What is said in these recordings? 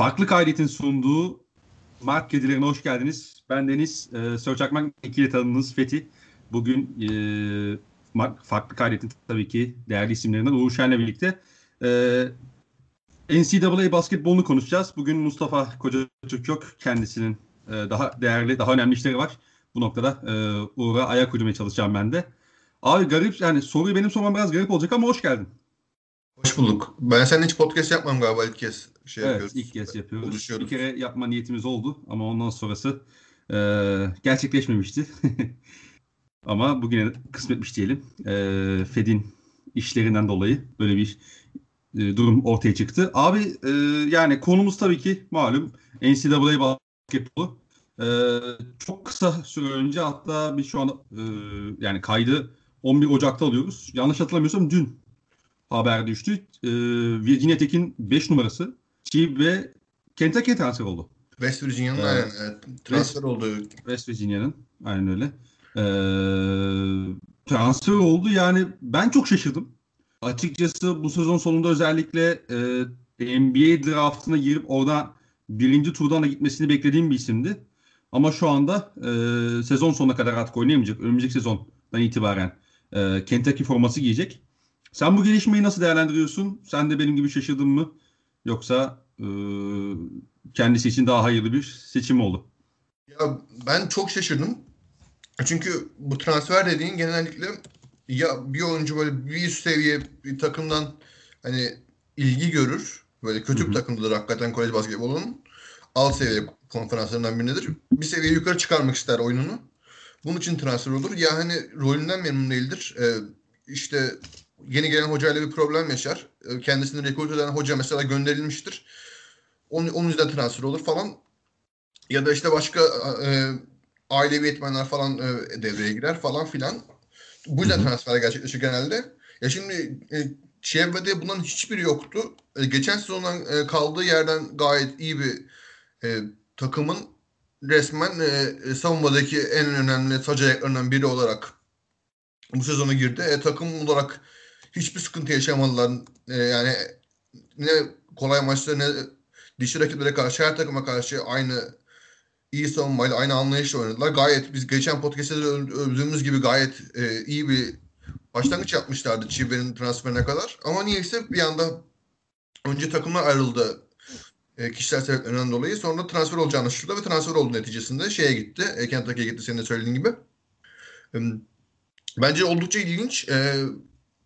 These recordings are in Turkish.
Farklı kaydetin sunduğu Mark Kedilerine hoş geldiniz. Ben Deniz, e, Sör Çakmak ikili tanıdığınız Fethi. Bugün e, farklı kaydetin tabii ki değerli isimlerinden Uğur Şen'le birlikte e, NCAA basketbolunu konuşacağız. Bugün Mustafa Koca Türk yok. Kendisinin e, daha değerli, daha önemli işleri var. Bu noktada e, Uğur'a ayak uydurmaya çalışacağım ben de. Abi garip yani soruyu benim sormam biraz garip olacak ama hoş geldin. Hoş bulduk. Ben seninle hiç podcast yapmam galiba ilk kez. Şey evet yapıyoruz. ilk kez yapıyoruz. Bir kere yapma niyetimiz oldu ama ondan sonrası e, gerçekleşmemişti. ama bugüne kısmetmiş diyelim. E, Fed'in işlerinden dolayı böyle bir e, durum ortaya çıktı. Abi e, yani konumuz tabii ki malum NCAA basketbolu. E, çok kısa süre önce hatta biz şu an e, yani kaydı 11 Ocak'ta alıyoruz. Yanlış hatırlamıyorsam dün haber düştü. E, Virginia Tech'in 5 numarası Chief ve Kentucky transfer oldu. West Virginia'nın evet. aynen transfer oldu. West Virginia'nın aynen öyle. E, transfer oldu yani ben çok şaşırdım. Açıkçası bu sezon sonunda özellikle e, NBA draftına girip orada birinci turdan da gitmesini beklediğim bir isimdi. Ama şu anda e, sezon sonuna kadar artık oynayamayacak. Önümüzdeki sezondan itibaren e, Kentucky forması giyecek. Sen bu gelişmeyi nasıl değerlendiriyorsun? Sen de benim gibi şaşırdın mı? Yoksa e, kendisi için daha hayırlı bir seçim oldu? Ya ben çok şaşırdım. Çünkü bu transfer dediğin genellikle ya bir oyuncu böyle bir üst seviye bir takımdan hani ilgi görür. Böyle kötü bir takımdadır hakikaten kolej basketbolunun. Alt seviye konferanslarından biridir. Bir seviye yukarı çıkarmak ister oyununu. Bunun için transfer olur. Ya hani rolünden memnun değildir. Ee, işte yeni gelen hocayla bir problem yaşar. Ee, kendisini rekrut eden hoca mesela gönderilmiştir. Onun, onun yüzden transfer olur falan. Ya da işte başka e, ailevi etmenler falan e, devreye girer falan filan. Bu yüzden transfer gerçekleşir genelde. Ya şimdi e, Çevre'de bunların hiçbiri yoktu. E, geçen sezondan e, kaldığı yerden gayet iyi bir e, takımın resmen e, e savunmadaki en önemli sac ayaklarından biri olarak bu sezona girdi. E, takım olarak hiçbir sıkıntı yaşamadılar. E, yani ne kolay maçta ne dişi rakiplere karşı her takıma karşı aynı iyi savunmayla aynı anlayışla oynadılar. Gayet biz geçen podcast'te de övdüğümüz gibi gayet e, iyi bir başlangıç yapmışlardı Çiğber'in transferine kadar. Ama niyeyse bir anda önce takımlar ayrıldı e, kişisel sebeplerden dolayı. Sonra transfer olacağını anlaşıldı ve transfer oldu neticesinde şeye gitti. E, Kentucky'ye gitti senin de söylediğin gibi. E, bence oldukça ilginç. E,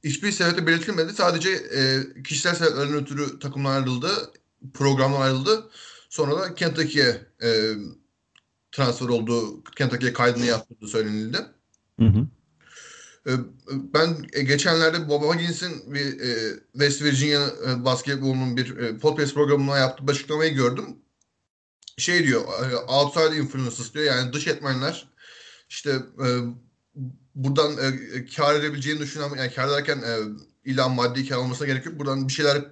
hiçbir sebeple belirtilmedi. Sadece e, kişisel sebeplerden ötürü takımlar ayrıldı. Programdan ayrıldı. Sonra da Kentucky'ye e, transfer oldu. Kentucky'ye kaydını yaptırdı söylenildi. Hı hı. Ee, ben e, geçenlerde Bob Higgins'in bir e, West Virginia e, basketbolunun bir podcast programına yaptığı açıklamayı gördüm. Şey diyor, outside influences diyor yani dış etmenler işte buradan kar edebileceğini düşünen, yani kar ederken illa maddi kar olmasına gerek yok. Buradan bir şeyler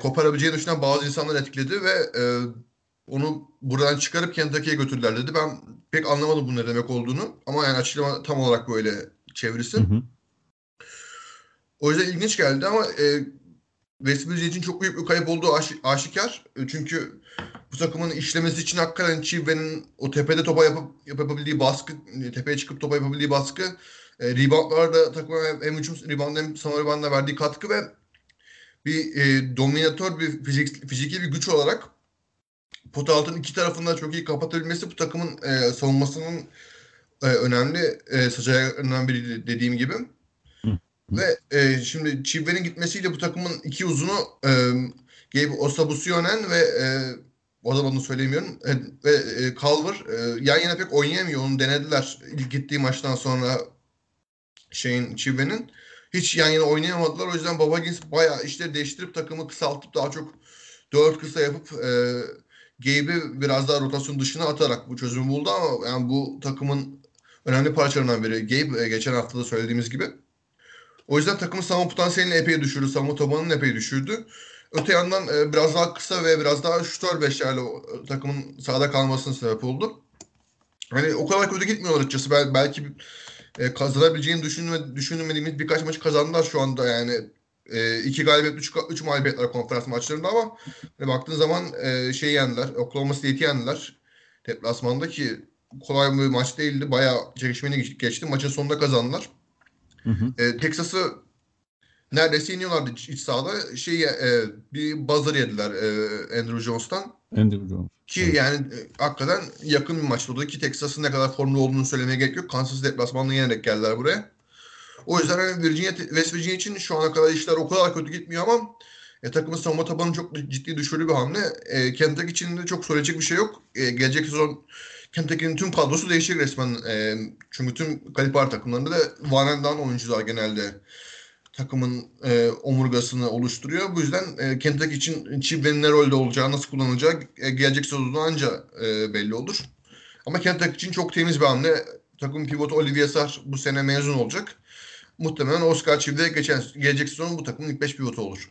koparabileceğini düşünen bazı insanlar etkiledi ve onu buradan çıkarıp Kentucky'ye götürdüler dedi. Ben pek anlamadım bu ne demek olduğunu. Ama yani açıklama tam olarak böyle çevirisi. Hı hı. O yüzden ilginç geldi ama e, West Virginia için çok büyük bir kayıp olduğu aş- aşikar. E, çünkü bu takımın işlemesi için hakikaten Chive'nin o tepede topa yapıp, yapabildiği baskı, tepeye çıkıp topa yapabildiği baskı, e, reboundlarda takıma hem hücum rebound hem savunma reboundına verdiği katkı ve bir e, dominatör bir fizik, fiziki bir güç olarak pot altının iki tarafında çok iyi kapatabilmesi bu takımın e, savunmasının e, önemli e, saçlarından biri dediğim gibi. Ve e, şimdi Chilwell'in gitmesiyle bu takımın iki uzunu e, Gabe Osabusionen ve e, o zaman söylemiyorum e, ve e, Calver e, yan yana pek oynayamıyor. Onu denediler ilk gittiği maçtan sonra şeyin Chilwell'in. Hiç yan yana oynayamadılar. O yüzden Babagins bayağı işleri değiştirip takımı kısaltıp daha çok dört kısa yapıp e, Gabe'i biraz daha rotasyon dışına atarak bu çözümü buldu ama yani bu takımın önemli parçalarından biri. Gabe e, geçen hafta da söylediğimiz gibi. O yüzden takımın savunma potansiyelini epey düşürdü. Savunma tabanını epey düşürdü. Öte yandan e, biraz daha kısa ve biraz daha şutör beşlerle e, takımın sahada kalmasına sebep oldu. Hani o kadar kötü gitmiyor açıkçası. Bel belki e, kazanabileceğini düşünme, düşünmediğimiz birkaç maçı kazandılar şu anda yani. E, iki galibiyet, üç, üç mağlubiyetler konferans maçlarında ama hani baktığın zaman e, şey yendiler. Oklahoma State'i yendiler. Deplasmanda ki kolay bir maç değildi. Bayağı çekişmeli geçti. Maçın sonunda kazandılar. Hı hı. E, Texas'ı neredeyse iniyorlardı iç, iç sahada. Şey, e, bir buzzer yediler e, Andrew Jones'tan. Andrew Jones. Ki evet. yani e, hakikaten yakın bir maçtı. Oradaki Texas'ın ne kadar formlu olduğunu söylemeye gerek yok. Kansas deplasmanını yenerek geldiler buraya. O yüzden hani Virginia, West Virginia için şu ana kadar işler o kadar kötü gitmiyor ama e, takımın savunma tabanı çok ciddi düşürdüğü bir hamle. E, Kentucky için de çok söyleyecek bir şey yok. E, gelecek sezon Kentucky'nin tüm kadrosu değişecek resmen. E, çünkü tüm kalibar takımlarında da Van oyuncular genelde takımın e, omurgasını oluşturuyor. Bu yüzden e, Kentucky için Chible'nin ne rolde olacağı, nasıl kullanacağı e, gelecek sezonda anca e, belli olur. Ama Kentucky için çok temiz bir hamle. Takım pivotu Olivier Sarr bu sene mezun olacak. Muhtemelen Oscar Chib'de geçen gelecek sezon bu takımın ilk 5 pivotu olur.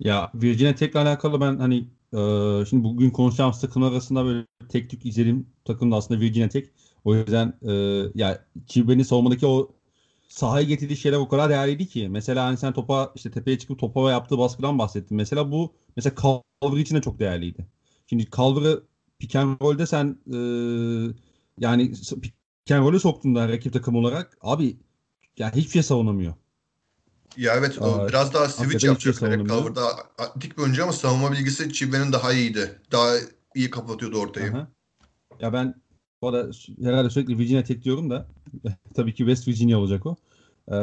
Ya Virginia Tech'le alakalı ben hani e, şimdi bugün konuşacağımız takımlar arasında böyle tek tük izledim takım da aslında Virginia Tech. O yüzden e, ya Chible'nin savunmadaki o sahaya getirdiği şeyler o kadar değerliydi ki. Mesela hani sen topa işte tepeye çıkıp topa yaptığı baskıdan bahsettin. Mesela bu mesela Calvary için de çok değerliydi. Şimdi Calvary pick and roll'de sen e, yani pick and roll'e soktuğunda rakip takım olarak abi yani hiçbir şey savunamıyor. Ya evet o biraz daha switch yapacak. Şey Calver'da dik bir oyuncu ama savunma bilgisi Çibe'nin daha iyiydi. Daha iyi kapatıyordu ortayı. Aha. Ya ben bu arada herhalde sürekli Virginia Tech diyorum da tabii ki West Virginia olacak o. Ee,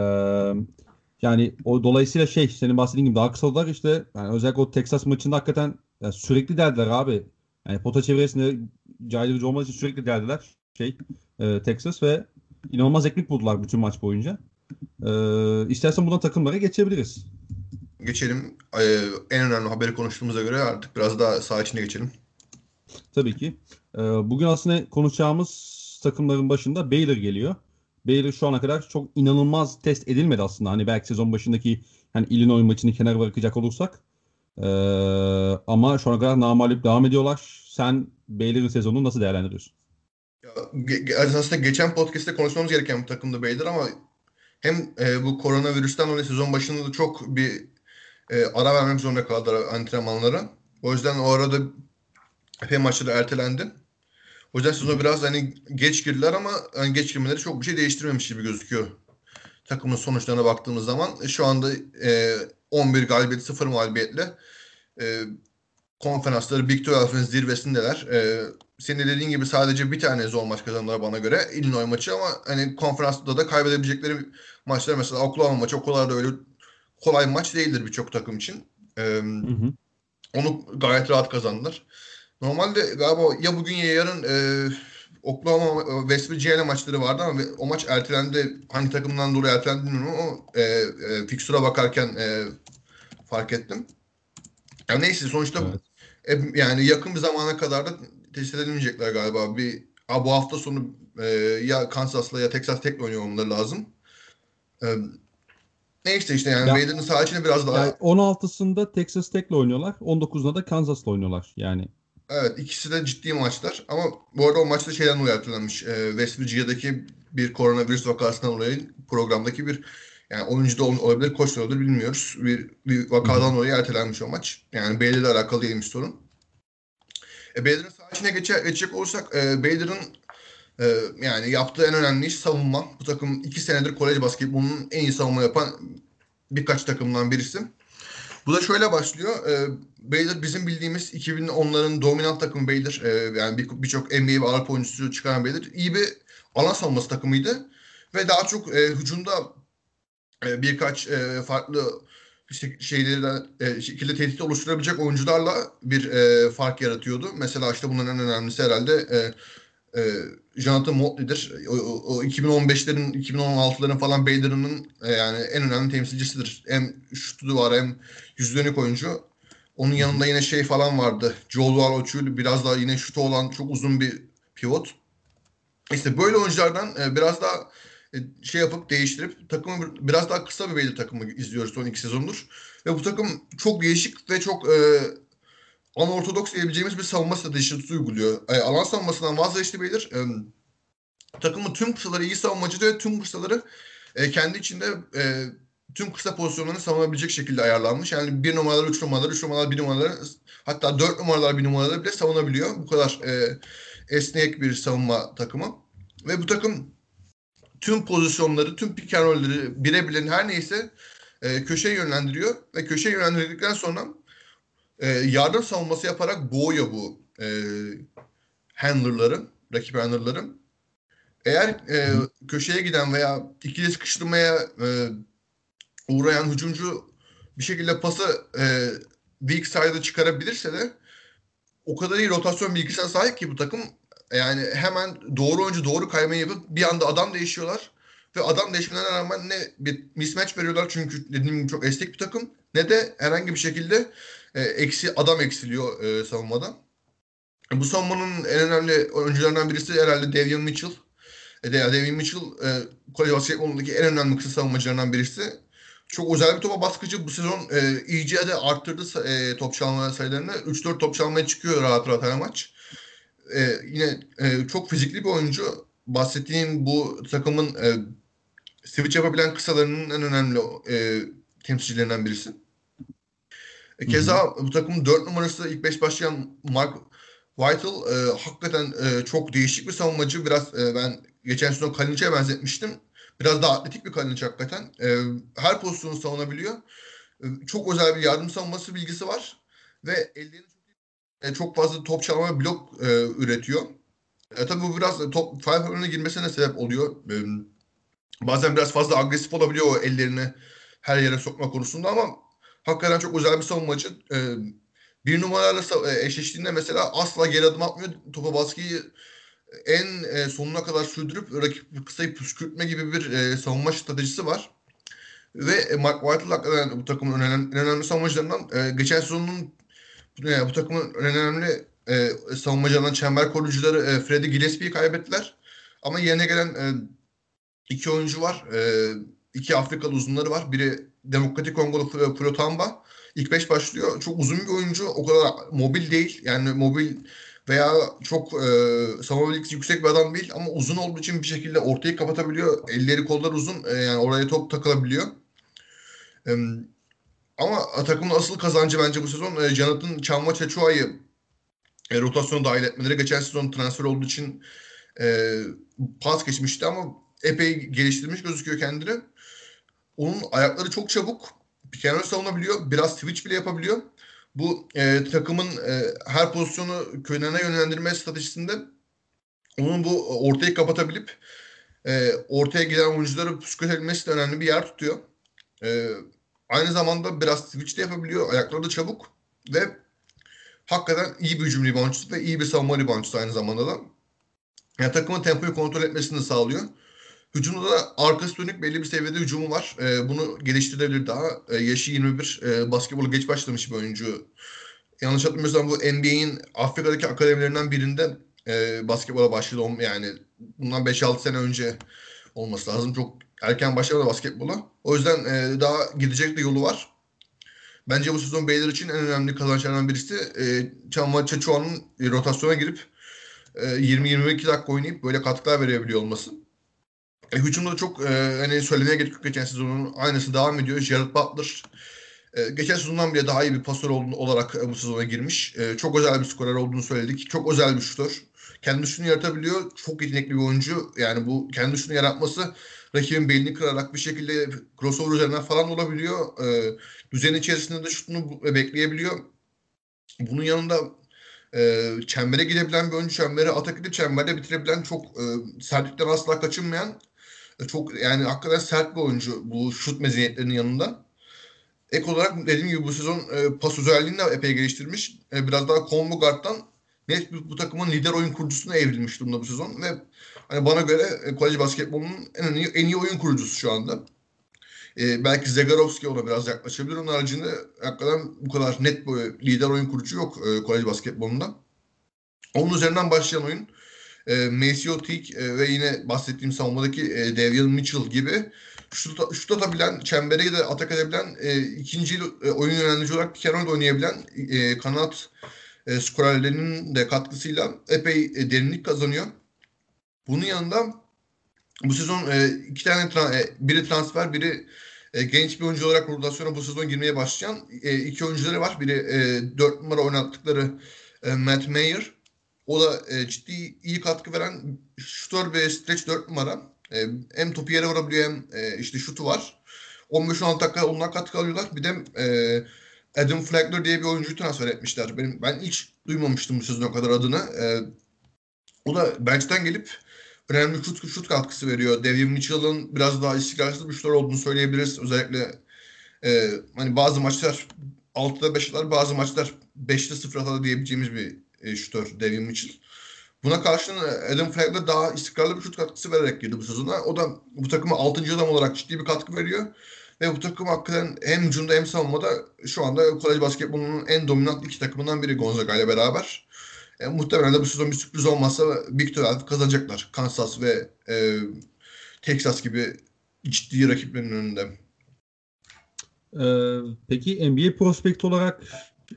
yani o dolayısıyla şey senin bahsettiğin gibi daha kısalar işte yani özellikle o Texas maçında hakikaten yani sürekli derdiler abi. Yani pota çevresinde caydırıcı olmak için sürekli derdiler şey e, Texas ve inanılmaz ekmek buldular bütün maç boyunca. Ee, istersen buradan takımlara geçebiliriz. Geçelim. Ee, en önemli haberi konuştuğumuza göre artık biraz daha saha içine geçelim. Tabii ki. Ee, bugün aslında konuşacağımız takımların başında Baylor geliyor. Baylor şu ana kadar çok inanılmaz test edilmedi aslında. Hani belki sezon başındaki hani Illinois maçını kenara bırakacak olursak. Ee, ama şu ana kadar namalip devam ediyorlar. Sen Baylor'ın sezonunu nasıl değerlendiriyorsun? Ya, aslında geçen podcast'te konuşmamız gereken bir takımdı Baylor ama hem e, bu koronavirüsten dolayı sezon başında da çok bir e, ara vermek zorunda kaldılar antrenmanlara. O yüzden o arada epey maçları ertelendi. O yüzden sezona biraz hani geç girdiler ama hani geç girmeleri çok bir şey değiştirmemiş gibi gözüküyor. Takımın sonuçlarına baktığımız zaman e, şu anda e, 11 galibiyet 0 mağlubiyetle e, konferansları Big 12'ın zirvesindeler. E, senin de dediğin gibi sadece bir tane zor maç kazandılar bana göre. Illinois maçı ama hani konferansta da kaybedebilecekleri maçlar mesela Oklahoma maçı o kadar da öyle kolay maç değildir birçok takım için. Ee, hı hı. Onu gayet rahat kazandılar. Normalde galiba ya bugün ya yarın e, Oklahoma West Virginia maçları vardı ama o maç ertelendi. Hangi takımdan dolayı ertelendi bilmiyorum ama e, e, fixture'a bakarken e, fark ettim. Yani neyse sonuçta evet. e, yani yakın bir zamana kadar da test edilmeyecekler galiba. Bir ha, bu hafta sonu e, ya Kansas'la ya Texas Tech'le oynuyor olmaları lazım. E, neyse işte yani ya, Vader'ın saha içine biraz daha... Yani 16'sında Texas Tech'le oynuyorlar. 19'unda da Kansas'la oynuyorlar yani. Evet ikisi de ciddi maçlar ama bu arada o maçta şeyden dolayı ertelenmiş. E, West Virginia'daki bir koronavirüs vakasından dolayı programdaki bir yani oyuncu da olabilir, koç da olabilir bilmiyoruz. Bir, bir vakadan dolayı ertelenmiş o maç. Yani Baylor'la alakalı değilmiş sorun. E, Baylor'ın saha içine geçe, geçecek olursak e, Baylor'ın e, yani yaptığı en önemli iş savunma. Bu takım iki senedir kolej basketbolunun en iyi savunma yapan birkaç takımdan birisi. Bu da şöyle başlıyor. E, Baylor bizim bildiğimiz 2010'ların dominant takım Baylor. E, yani birçok bir NBA ve Avrupa oyuncusu çıkaran Baylor. iyi bir alan savunması takımıydı. Ve daha çok e, hücumda e, birkaç e, farklı işte şeyleri e, şekilde tehdit oluşturabilecek oyuncularla bir e, fark yaratıyordu. Mesela işte bunların en önemlisi herhalde e, e, Jonathan Motley'dir. O, o 2015'lerin 2016'ların falan Baylor'ın e, yani en önemli temsilcisidir. Hem şutu var hem yüz dönük oyuncu. Onun yanında yine şey falan vardı. Joel Wall biraz daha yine şutu olan çok uzun bir pivot. İşte böyle oyunculardan e, biraz daha e, şey yapıp değiştirip takımı biraz daha kısa bir belli takımı izliyoruz son iki sezondur. Ve bu takım çok değişik ve çok e, anortodoks diyebileceğimiz bir savunma stratejisi uyguluyor. E, alan savunmasından vazgeçti Beyler. E, takımın tüm kısaları iyi savunmacı ve tüm kısaları e, kendi içinde e, tüm kısa pozisyonlarını savunabilecek şekilde ayarlanmış. Yani bir numaralar, üç numaralar, üç numaralar, bir numaralar hatta dört numaralar, bir numaralar bile savunabiliyor. Bu kadar e, esnek bir savunma takımı. Ve bu takım tüm pozisyonları, tüm pick and roll'leri birebirlerin her neyse e, köşeye yönlendiriyor. Ve köşeye yönlendirdikten sonra e, yardım savunması yaparak boğuyor bu e, handler'ları, rakip handler'ları. Eğer e, köşeye giden veya ikili sıkıştırmaya e, uğrayan hücumcu bir şekilde pası e, weak side'a çıkarabilirse de o kadar iyi rotasyon bilgisine sahip ki bu takım yani hemen doğru oyuncu doğru kaymayı yapıp bir anda adam değişiyorlar. Ve adam değişmelerine rağmen ne bir mismatch veriyorlar çünkü dediğim gibi çok esnek bir takım ne de herhangi bir şekilde e, eksi adam eksiliyor e, savunmada. Bu savunmanın en önemli oyuncularından birisi herhalde Davion Mitchell. E, Davion Mitchell e, kolej basketbolundaki en önemli kısa savunmacılarından birisi. Çok özel bir topa baskıcı. Bu sezon e, iyice de arttırdı e, top çalma sayılarını. 3-4 top çalmaya çıkıyor rahat rahat her maç. E, yine e, çok fizikli bir oyuncu. Bahsettiğim bu takımın e, switch yapabilen kısalarının en önemli e, temsilcilerinden birisi. E, keza hı hı. bu takımın 4 numarası ilk 5 başlayan Mark Whitel e, hakikaten e, çok değişik bir savunmacı. Biraz e, ben geçen sezon Kalinic'e benzetmiştim. Biraz daha atletik bir Kalinic hakikaten. E, her pozisyonu savunabiliyor. E, çok özel bir yardım savunması bilgisi var. Ve ellerini çok, e, çok fazla top çalma blok e, üretiyor. E, tabii bu biraz top five girmesine sebep oluyor. E, bazen biraz fazla agresif olabiliyor o ellerini her yere sokma konusunda ama hakikaten çok özel bir savunmacı. E, bir numarayla e, eşleştiğinde mesela asla geri adım atmıyor. Topa baskıyı en e, sonuna kadar sürdürüp rakip kısayı püskürtme gibi bir e, savunma stratejisi var. Ve e, Mark White'ın hakikaten bu takımın önemli, en önemli savunmacılarından. E, geçen sezonun e, bu takımın önemli e, savunmacılarından çember koruyucuları e, Freddie Gillespie'yi kaybettiler. Ama yerine gelen e, iki oyuncu var. E, iki Afrikalı uzunları var. Biri Demokratik Kongolu Flo Tamba. İlk beş başlıyor. Çok uzun bir oyuncu. O kadar mobil değil. Yani mobil veya çok e, savunma yüksek bir adam değil ama uzun olduğu için bir şekilde ortayı kapatabiliyor. Elleri kollar uzun e, yani oraya top takılabiliyor. E, ama takımın asıl kazancı bence bu sezon e, Jonathan Çalma Çeçua'yı e, rotasyona dahil etmeleri. Geçen sezon transfer olduğu için e, pas geçmişti ama epey geliştirmiş gözüküyor kendini. Onun ayakları çok çabuk. Pikenol savunabiliyor. Biraz switch bile yapabiliyor. Bu e, takımın e, her pozisyonu köylerine yönlendirme stratejisinde onun bu ortayı kapatabilip e, ortaya giden oyuncuları püskürtebilmesi de önemli bir yer tutuyor. E, aynı zamanda biraz switch de yapabiliyor. Ayakları da çabuk ve hakikaten iyi bir hücum reboundçusu ve iyi bir savunma reboundçusu aynı zamanda da. Yani takımın tempoyu kontrol etmesini sağlıyor. Hücumda da arkası dönük belli bir seviyede hücumu var. E, bunu geliştirebilir daha. E, yaşı 21. E, basketbolu geç başlamış bir oyuncu. Yanlış hatırlamıyorsam bu NBA'in Afrika'daki akademilerinden birinde e, basketbola başladı. Yani bundan 5-6 sene önce olması lazım. Çok erken başlamadı basketbola. O yüzden e, daha gidecek de yolu var. Bence bu sezon Beyler için en önemli kazançlardan birisi e, Çamva Çaçuan'ın rotasyona girip e, 20-22 dakika oynayıp böyle katkılar verebiliyor olması. E, hücumda çok e, hani söylemeye gerek yok geçen sezonun aynısı devam ediyor. Jared Butler e, geçen sezondan bile daha iyi bir pasör olduğunu, olarak e, bu sezona girmiş. E, çok özel bir skorer olduğunu söyledik. Çok özel bir şutör. Kendi şutunu yaratabiliyor. Çok yetenekli bir oyuncu. Yani bu kendi şutunu yaratması rakibin belini kırarak bir şekilde crossover üzerinden falan olabiliyor. E, düzen içerisinde de şutunu bekleyebiliyor. Bunun yanında e, çembere gidebilen bir oyuncu çembere atak edip çemberde bitirebilen çok e, sertlikten asla kaçınmayan çok yani hakikaten sert bir oyuncu bu şut meziyetlerinin yanında. Ek olarak dediğim gibi bu sezon e, pas özelliğini de epey geliştirmiş. E, biraz daha combo guard'dan net bu, bu takımın lider oyun kurucusuna evrilmiş durumda bu sezon ve hani bana göre e, kolej basketbolunun en iyi, en iyi oyun kurucusu şu anda. E, belki Zegarovski ona biraz yaklaşabilir. Onun haricinde hakikaten bu kadar net bir lider oyun kurucu yok e, kolej basketbolunda. Onun üzerinden başlayan oyun e, Maceo Teague e, ve yine bahsettiğim savunmadaki e, Davion Mitchell gibi şut, şut atabilen, çembere de atak edebilen, e, ikinci e, oyun yönetici olarak bir kenarda oynayabilen e, kanat e, skorerlerinin de katkısıyla epey e, derinlik kazanıyor. Bunun yanında bu sezon e, iki tane tra- e, biri transfer, biri e, genç bir oyuncu olarak rotasyona bu sezon girmeye başlayan e, iki oyuncuları var. Biri e, 4 numara oynattıkları e, Matt Mayer. O da e, ciddi iyi katkı veren şutör ve stretch 4 numara. E, hem topu yere vurabiliyor hem e, işte şutu var. 15-16 dakika onlar katkı alıyorlar. Bir de e, Adam Flagler diye bir oyuncuyu transfer etmişler. Benim ben hiç duymamıştım bu sezon kadar adını. E, o da bench'ten gelip önemli şut, şut katkısı veriyor. Devin Mitchell'ın biraz daha istikrarsız bir şutör olduğunu söyleyebiliriz. Özellikle e, hani bazı maçlar 6'da 5 atar, bazı maçlar 5'te 0 atar diyebileceğimiz bir e, şutör Devin Mitchell. Buna karşın Adam Flagler daha istikrarlı bir şut katkısı vererek girdi bu sezona. O da bu takıma 6. adam olarak ciddi bir katkı veriyor. Ve bu takım hakikaten hem hücumda hem savunmada şu anda kolej basketbolunun en dominant iki takımından biri Gonzaga ile beraber. E, muhtemelen de bu sezon bir sürpriz olmazsa Big 12 kazanacaklar. Kansas ve e, Texas gibi ciddi rakiplerin önünde. Ee, peki NBA prospekt olarak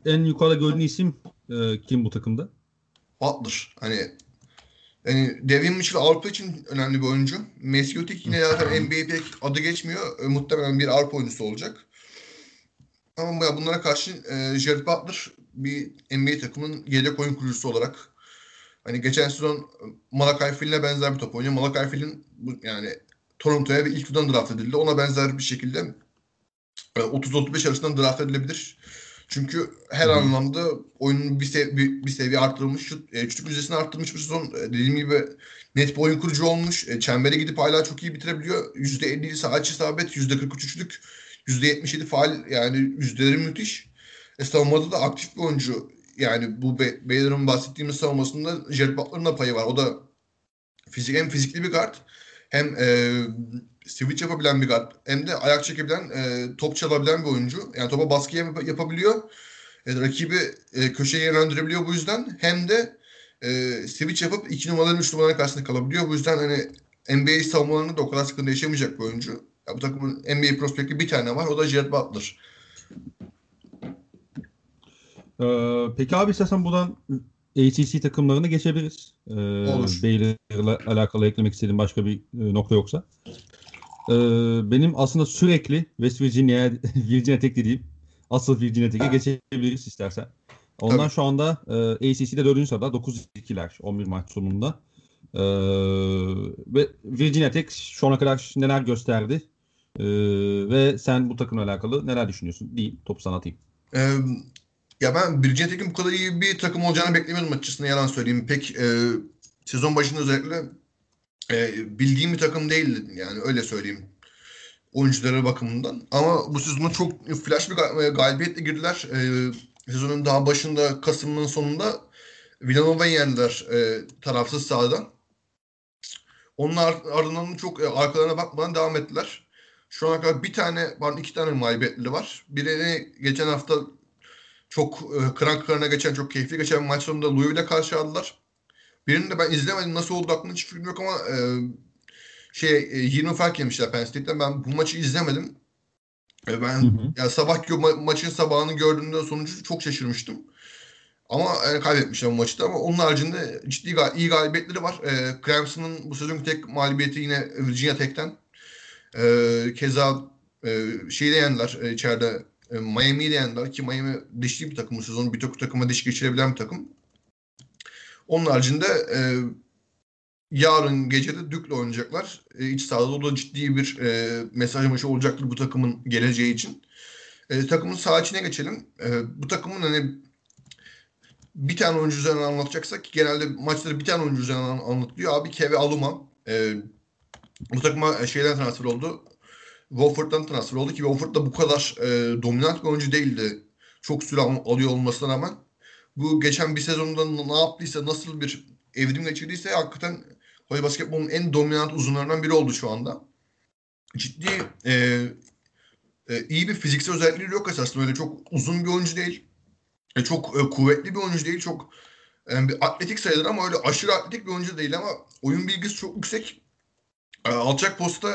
en yukarıda gördüğün isim e, kim bu takımda? Butler. Hani yani Devin Mitchell Avrupa için önemli bir oyuncu. Messiotic yine zaten NBA pek adı geçmiyor. E, muhtemelen bir Avrupa oyuncusu olacak. Ama bunlara karşı e, Jared Butler bir NBA takımının yedek oyun kurucusu olarak hani geçen sezon Malakai Flynn'e benzer bir top oynuyor. Malakai Flynn yani Toronto'ya bir ilk turdan draft edildi. Ona benzer bir şekilde 30-35 e, arasında draft edilebilir. Çünkü her Hı. anlamda oyunun bir, sev bir, bir seviye arttırılmış, şut, e, şutluk yüzdesini arttırmış bir sezon. E, dediğim gibi net bir oyun kurucu olmuş. E, çembere gidip hala çok iyi bitirebiliyor. %50 saat isabet, %43 üçlük, %77 faal yani yüzdeleri müthiş. E, savunmada da aktif bir oyuncu. Yani bu Be Baylor'ın bahsettiğimiz savunmasında Jared Butler'ın da payı var. O da fizik hem fizikli bir guard hem e, switch yapabilen bir guard hem de ayak çekebilen, e, top çalabilen bir oyuncu. Yani topa baskı yap- yapabiliyor. E, rakibi e, köşeye yönlendirebiliyor bu yüzden. Hem de e, switch yapıp iki numaraların üç numaraların karşısında kalabiliyor. Bu yüzden hani NBA savunmalarında da o kadar sıkıntı yaşamayacak bir oyuncu. Ya bu takımın NBA prospekti bir tane var. O da Jared Butler. Ee, peki abi istersen buradan ACC takımlarına geçebiliriz. Ee, Olur. Baylor'la alakalı eklemek istediğim başka bir e, nokta yoksa. Ee, benim aslında sürekli West Virginia, Virginia Tech dediğim asıl Virginia Tech'e geçebiliriz istersen. Ondan Tabii. şu anda e, ACC'de 4. sırada 9-2'ler 11 maç sonunda. Ee, ve Virginia Tech şu ana kadar neler gösterdi? Ee, ve sen bu takımla alakalı neler düşünüyorsun? Değil, topu sana atayım. Ee, ya ben Virginia Tech'in bu kadar iyi bir takım olacağını beklemiyordum açıkçası yalan söyleyeyim. Pek e, sezon başında özellikle e, bildiğim bir takım değildi yani öyle söyleyeyim oyuncuları bakımından. Ama bu sezonu çok flash bir galibiyetle girdiler. E, sezonun daha başında Kasım'ın sonunda Villanova'yı yendiler e, tarafsız sahada. Onun ardından çok e, arkalarına bakmadan devam ettiler. Şu ana kadar bir tane, pardon iki tane mağlubiyetleri var. Birini geçen hafta çok e, kıran kırana geçen, çok keyifli geçen maç sonunda Louisville'e karşı aldılar. Birini de ben izlemedim. Nasıl oldu aklımda hiç fikrim yok ama e, şey e, 20 fark yemişler Penn State'den. Ben bu maçı izlemedim. E, ben hı hı. ya sabah ma- maçın sabahını gördüğümde sonucu çok şaşırmıştım. Ama yani kaybetmişler bu maçta ama onun haricinde ciddi gal- iyi galibiyetleri var. E, Clemson'ın bu sezonki tek mağlubiyeti yine Virginia Tech'ten. E, keza e, şeyi de yendiler e, içeride e, Miami'yi de yendiler ki Miami dişli bir takım bu sezon. Bir takıma diş geçirebilen bir takım. Onun haricinde e, yarın gece de Dük'le oynayacaklar. E, iç sahada o da ciddi bir e, mesaj maçı olacaktır bu takımın geleceği için. E, takımın sağ içine geçelim. E, bu takımın hani bir tane oyuncu üzerinden anlatacaksak ki genelde maçları bir tane oyuncu üzerinden anlatılıyor. Abi Keve Aluma e, bu takıma şeyden transfer oldu. Wolford'dan transfer oldu ki Wolford da bu kadar e, dominant bir oyuncu değildi. Çok süre alıyor olmasına rağmen. Bu geçen bir sezonda ne yaptıysa, nasıl bir evrim geçirdiyse hakikaten kolej basketbolun en dominant uzunlarından biri oldu şu anda. Ciddi e, e, iyi bir fiziksel özellikleri yok esasında. Öyle çok uzun bir oyuncu değil. E, çok e, kuvvetli bir oyuncu değil. Çok yani bir atletik sayılır ama öyle aşırı atletik bir oyuncu değil ama oyun bilgisi çok yüksek. E, alçak posta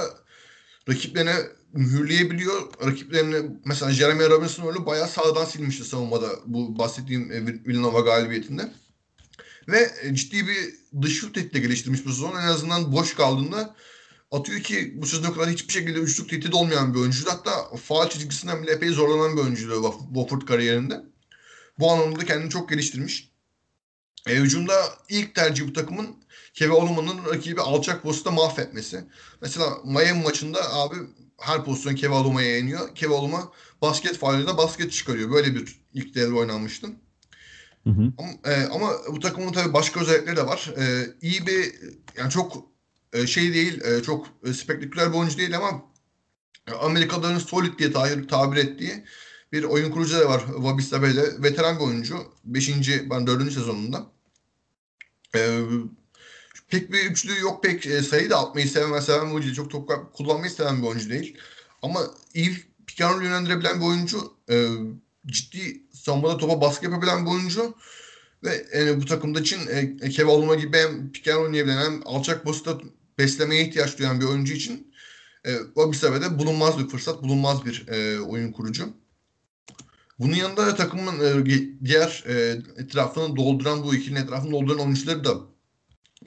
rakiplerine mühürleyebiliyor. Rakiplerini mesela Jeremy Robinson öyle bayağı sağdan silmişti savunmada bu bahsettiğim e, Villanova galibiyetinde. Ve e, ciddi bir dış şut tekniği geliştirmiş bu sezon. En azından boş kaldığında atıyor ki bu sezona kadar hiçbir şekilde üçlük tehdit olmayan bir oyuncuydu. Hatta faal çizgisinden bile epey zorlanan bir oyuncuydu Wofford kariyerinde. Bu anlamda kendini çok geliştirmiş. E, hücumda ilk tercih bu takımın Kevin Oluman'ın rakibi alçak posta mahvetmesi. Mesela Miami maçında abi her pozisyon yeniyor. Kevin Oluma basket faulüyle basket çıkarıyor. Böyle bir ilk devre oynanmıştı. Hı hı. Ama, e, ama bu takımın tabii başka özellikleri de var. E, iyi bir yani çok e, şey değil, e, çok e, spektaküler bir oyuncu değil ama Amerikalıların solid diye tabir, tabir ettiği bir oyun kurucu da var Wabista Bey'le. Veteran oyuncu. Beşinci, ben dördüncü sezonunda. Ee, pek bir üçlü yok pek e, sayı da atmayı seven seven bir oyuncu. Çok top kullanmayı seven bir oyuncu değil. Ama iyi pick yönlendirebilen bir oyuncu. E, ciddi savunmada topa baskı yapabilen bir oyuncu. Ve yani bu takımda için e, Kevin Olma gibi hem pick oynayabilen hem alçak postta beslemeye ihtiyaç duyan bir oyuncu için e, sebebe bulunmaz bir fırsat, bulunmaz bir e, oyun kurucu. Bunun yanında takımın e, diğer e, etrafını dolduran bu ikilinin etrafını dolduran oyuncuları da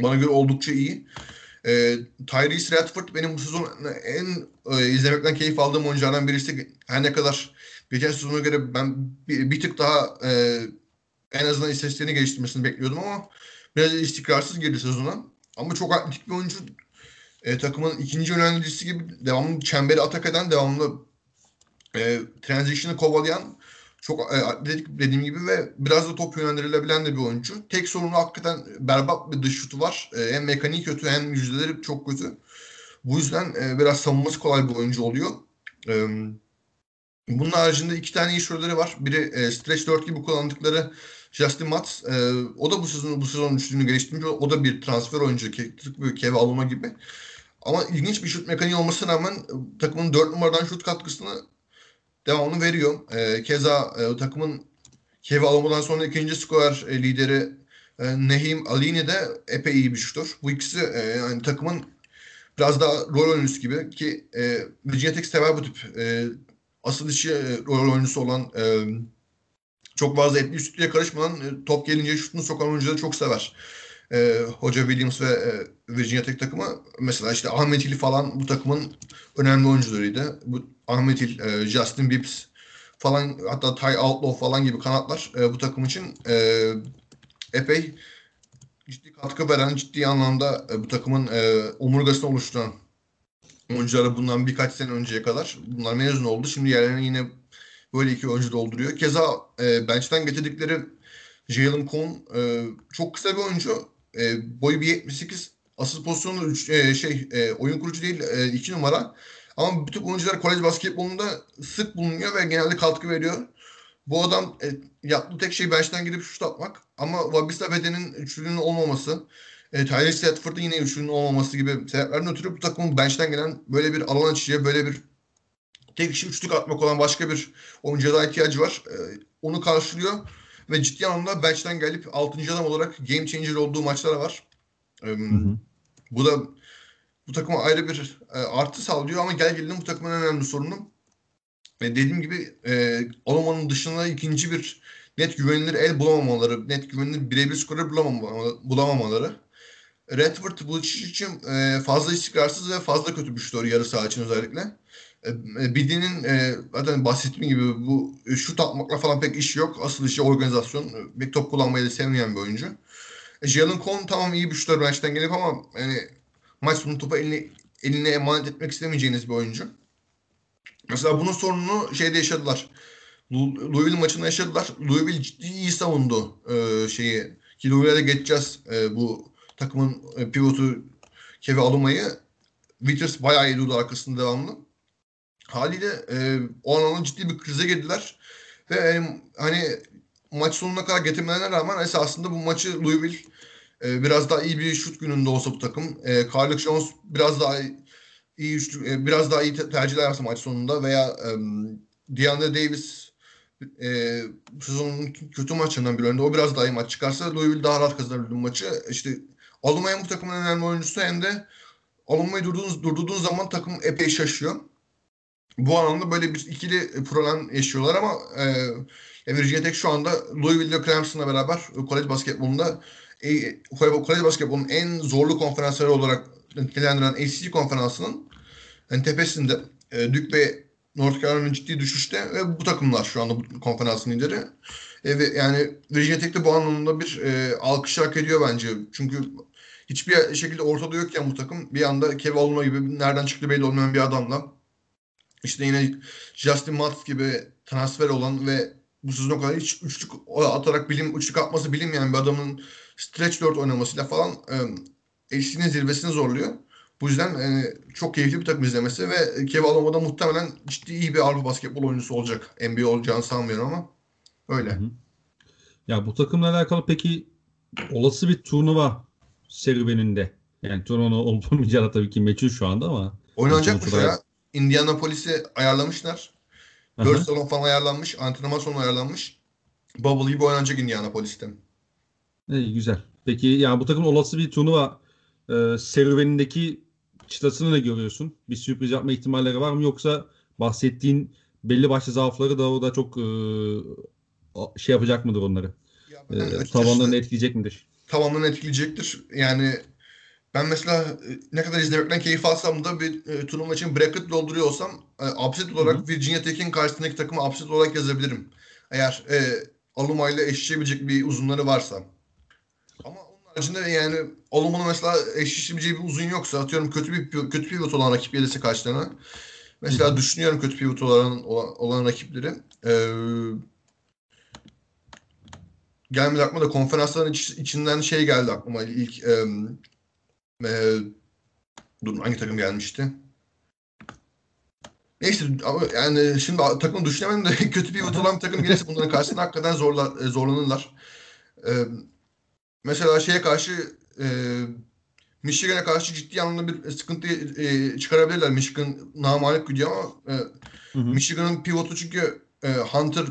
bana göre oldukça iyi. E, Tyrese Radford benim bu sezon en e, izlemekten keyif aldığım oyunculardan birisi. Her ne kadar geçen sezona göre ben bir, bir tık daha e, en azından istatistiklerini geliştirmesini bekliyordum ama biraz istikrarsız girdi sezona. Ama çok atletik bir oyuncu. E, takımın ikinci önemlisi gibi devamlı çemberi atak eden, devamlı e, transition'ı kovalayan çok e, atletik dediğim gibi ve biraz da top yönlendirilebilen de bir oyuncu. Tek sorunu hakikaten berbat bir dış şutu var. E, hem mekaniği kötü hem yüzdeleri çok kötü. Bu yüzden e, biraz savunması kolay bir oyuncu oluyor. Bunun haricinde iki tane iyi şutları var. Biri stretch 4 gibi kullandıkları Justin Matz. E, o da bu sezon bu sezon üçlüğünü geliştirmiş. O da bir transfer oyuncu. Tık bir alma gibi. Ama ilginç bir şut mekaniği olmasına rağmen takımın 4 numaradan şut katkısını devamını veriyor. E, keza e, takımın Kevin alamadan sonra ikinci skor e, lideri e, Nehim Alini de epey iyi bir şutur. Bu ikisi e, yani takımın biraz daha rol oyuncusu gibi ki e, Virginia Tech sever bu tip e, asıl işi e, rol oyuncusu olan e, çok fazla etli üstlüğe karışmadan e, top gelince şutunu sokan oyuncuları çok sever. E, Hoca Williams ve e, Virginia Tech takımı mesela işte Ahmet İli falan bu takımın önemli oyuncularıydı. Bu Ahmet İl, e, Justin Bibbs falan hatta Ty Outlaw falan gibi kanatlar e, bu takım için e, epey ciddi katkı veren, ciddi anlamda e, bu takımın e, omurgasını oluşturan oyuncuları bundan birkaç sene önceye kadar bunlar mezun oldu. Şimdi yerlerine yine böyle iki oyuncu dolduruyor. Keza e, bench'ten getirdikleri Jalen Cohn e, çok kısa bir oyuncu. E, boyu bir 78 asıl pozisyonu e, şey e, oyun kurucu değil 2 e, numara. Ama bütün oyuncular kolej basketbolunda sık bulunuyor ve genelde katkı veriyor. Bu adam e, yaptığı tek şey bench'ten gidip şut atmak. Ama Wabista Beden'in üçlünün olmaması, e, Tyler Stratford'un yine üçlünün olmaması gibi sebeplerden ötürü bu takımın bench'ten gelen böyle bir alan açıcıya, böyle bir tek kişi üçlük atmak olan başka bir oyuncuya da ihtiyacı var. E, onu karşılıyor ve ciddi anlamda bench'ten gelip 6. adam olarak game changer olduğu maçlar var. E, hı hı. Bu da bu takıma ayrı bir e, artı sağlıyor ama gel gelelim bu takımın en önemli sorunu e, dediğim gibi e, Oloman'ın dışında ikinci bir net güvenilir el bulamamaları, net güvenilir birebir skorer bulamamaları. Redford iş için e, fazla istikrarsız ve fazla kötü bir şutör yarı saha için özellikle. E, e Bidi'nin e, zaten bahsettiğim gibi bu şut atmakla falan pek iş yok. Asıl işi organizasyon. Bir top kullanmayı da sevmeyen bir oyuncu. E, Jalen Cohn tamam iyi bir şutör gelip ama yani maç sonu topu eline, eline emanet etmek istemeyeceğiniz bir oyuncu. Mesela bunun sorununu şeyde yaşadılar. Louisville maçında yaşadılar. Louisville ciddi iyi savundu e, şeyi. Ki Louisville'e geçeceğiz e, bu takımın e, pivotu Keve alınmayı. Withers bayağı iyi durdu arkasında devamlı. Haliyle e, o anlamda ciddi bir krize girdiler. Ve e, hani maç sonuna kadar getirmelerine rağmen esasında bu maçı Louisville e, biraz daha iyi bir şut gününde olsa bu takım. E, Carl Jones biraz daha iyi e, biraz daha iyi tercihler yapsa maç sonunda veya e, DeAndre Davis e, sezonun kötü maçlarından bir önünde o biraz daha iyi maç çıkarsa Louisville daha rahat kazanabilir maçı. İşte alınmayan bu takımın önemli oyuncusu hem de alınmayı durduğunuz, durduğunuz zaman takım epey şaşıyor. Bu anlamda böyle bir ikili problem yaşıyorlar ama e, Virginia Tech şu anda Louisville Clemson'la beraber kolej basketbolunda e, kolej basketbolunun en zorlu konferansları olarak nitelendiren ACC konferansının yani tepesinde e, Duke ve North Carolina'nın ciddi düşüşte ve bu takımlar şu anda bu konferansın lideri. E, ve yani Virginia Tech de bu anlamda bir e, alkış hak ediyor bence. Çünkü hiçbir şekilde ortada yokken bu takım bir anda Kev Alma gibi nereden çıktı belli olmayan bir adamla işte yine Justin Matz gibi transfer olan ve bu sezon kadar hiç üçlük atarak bilim üçlük atması bilinmeyen bir adamın stretch 4 oynamasıyla falan e, eşliğinin zirvesini zorluyor. Bu yüzden e, çok keyifli bir takım izlemesi ve Kev Aloma'da muhtemelen ciddi iyi bir Avrupa basketbol oyuncusu olacak. NBA olacağını sanmıyorum ama öyle. Hı hı. Ya bu takımla alakalı peki olası bir turnuva serüveninde yani turnuva olup olmayacağı tabii ki meçhul şu anda ama oynanacakmış ya. Indianapolis'i ayarlamışlar. Dört salon falan ayarlanmış. Antrenman salonu ayarlanmış. Bubble gibi oynanacak Indianapolis'te. İyi güzel. Peki yani bu takım olası bir turnuva e, serüvenindeki çıtasını ne görüyorsun? Bir sürpriz yapma ihtimalleri var mı yoksa bahsettiğin belli başlı zaafları da o da çok e, şey yapacak mıdır onları? Ya e, tavanlarını etkileyecek midir? Tavanlarını etkileyecektir. Yani ben mesela e, ne kadar izlemekten keyif alsam da bir e, turnuva için bracket dolduruyor olsam e, upset olarak Hı-hı. Virginia Tech'in karşısındaki takımı upset olarak yazabilirim. Eğer e, Aluma ile eşleşebilecek bir uzunları varsa. Ama onun haricinde yani Aluma'nın mesela eşleşebileceği bir uzun yoksa atıyorum kötü bir kötü pivot olan rakip gelirse karşılarına. Mesela düşünüyorum kötü pivot olan, olan, olan rakipleri. Eee gelmedi aklıma da konferansların iç, içinden şey geldi aklıma ilk e, e, dur hangi takım gelmişti? Neyse ama yani şimdi takım düşünemedim de kötü bir olan bir takım gelirse bunların karşısında hakikaten zorla, e, zorlanırlar. E, mesela şeye karşı e, Michigan'a karşı ciddi anlamda bir sıkıntı e, çıkarabilirler. Michigan namalip gidiyor ama e, Michigan'ın pivotu çünkü e, Hunter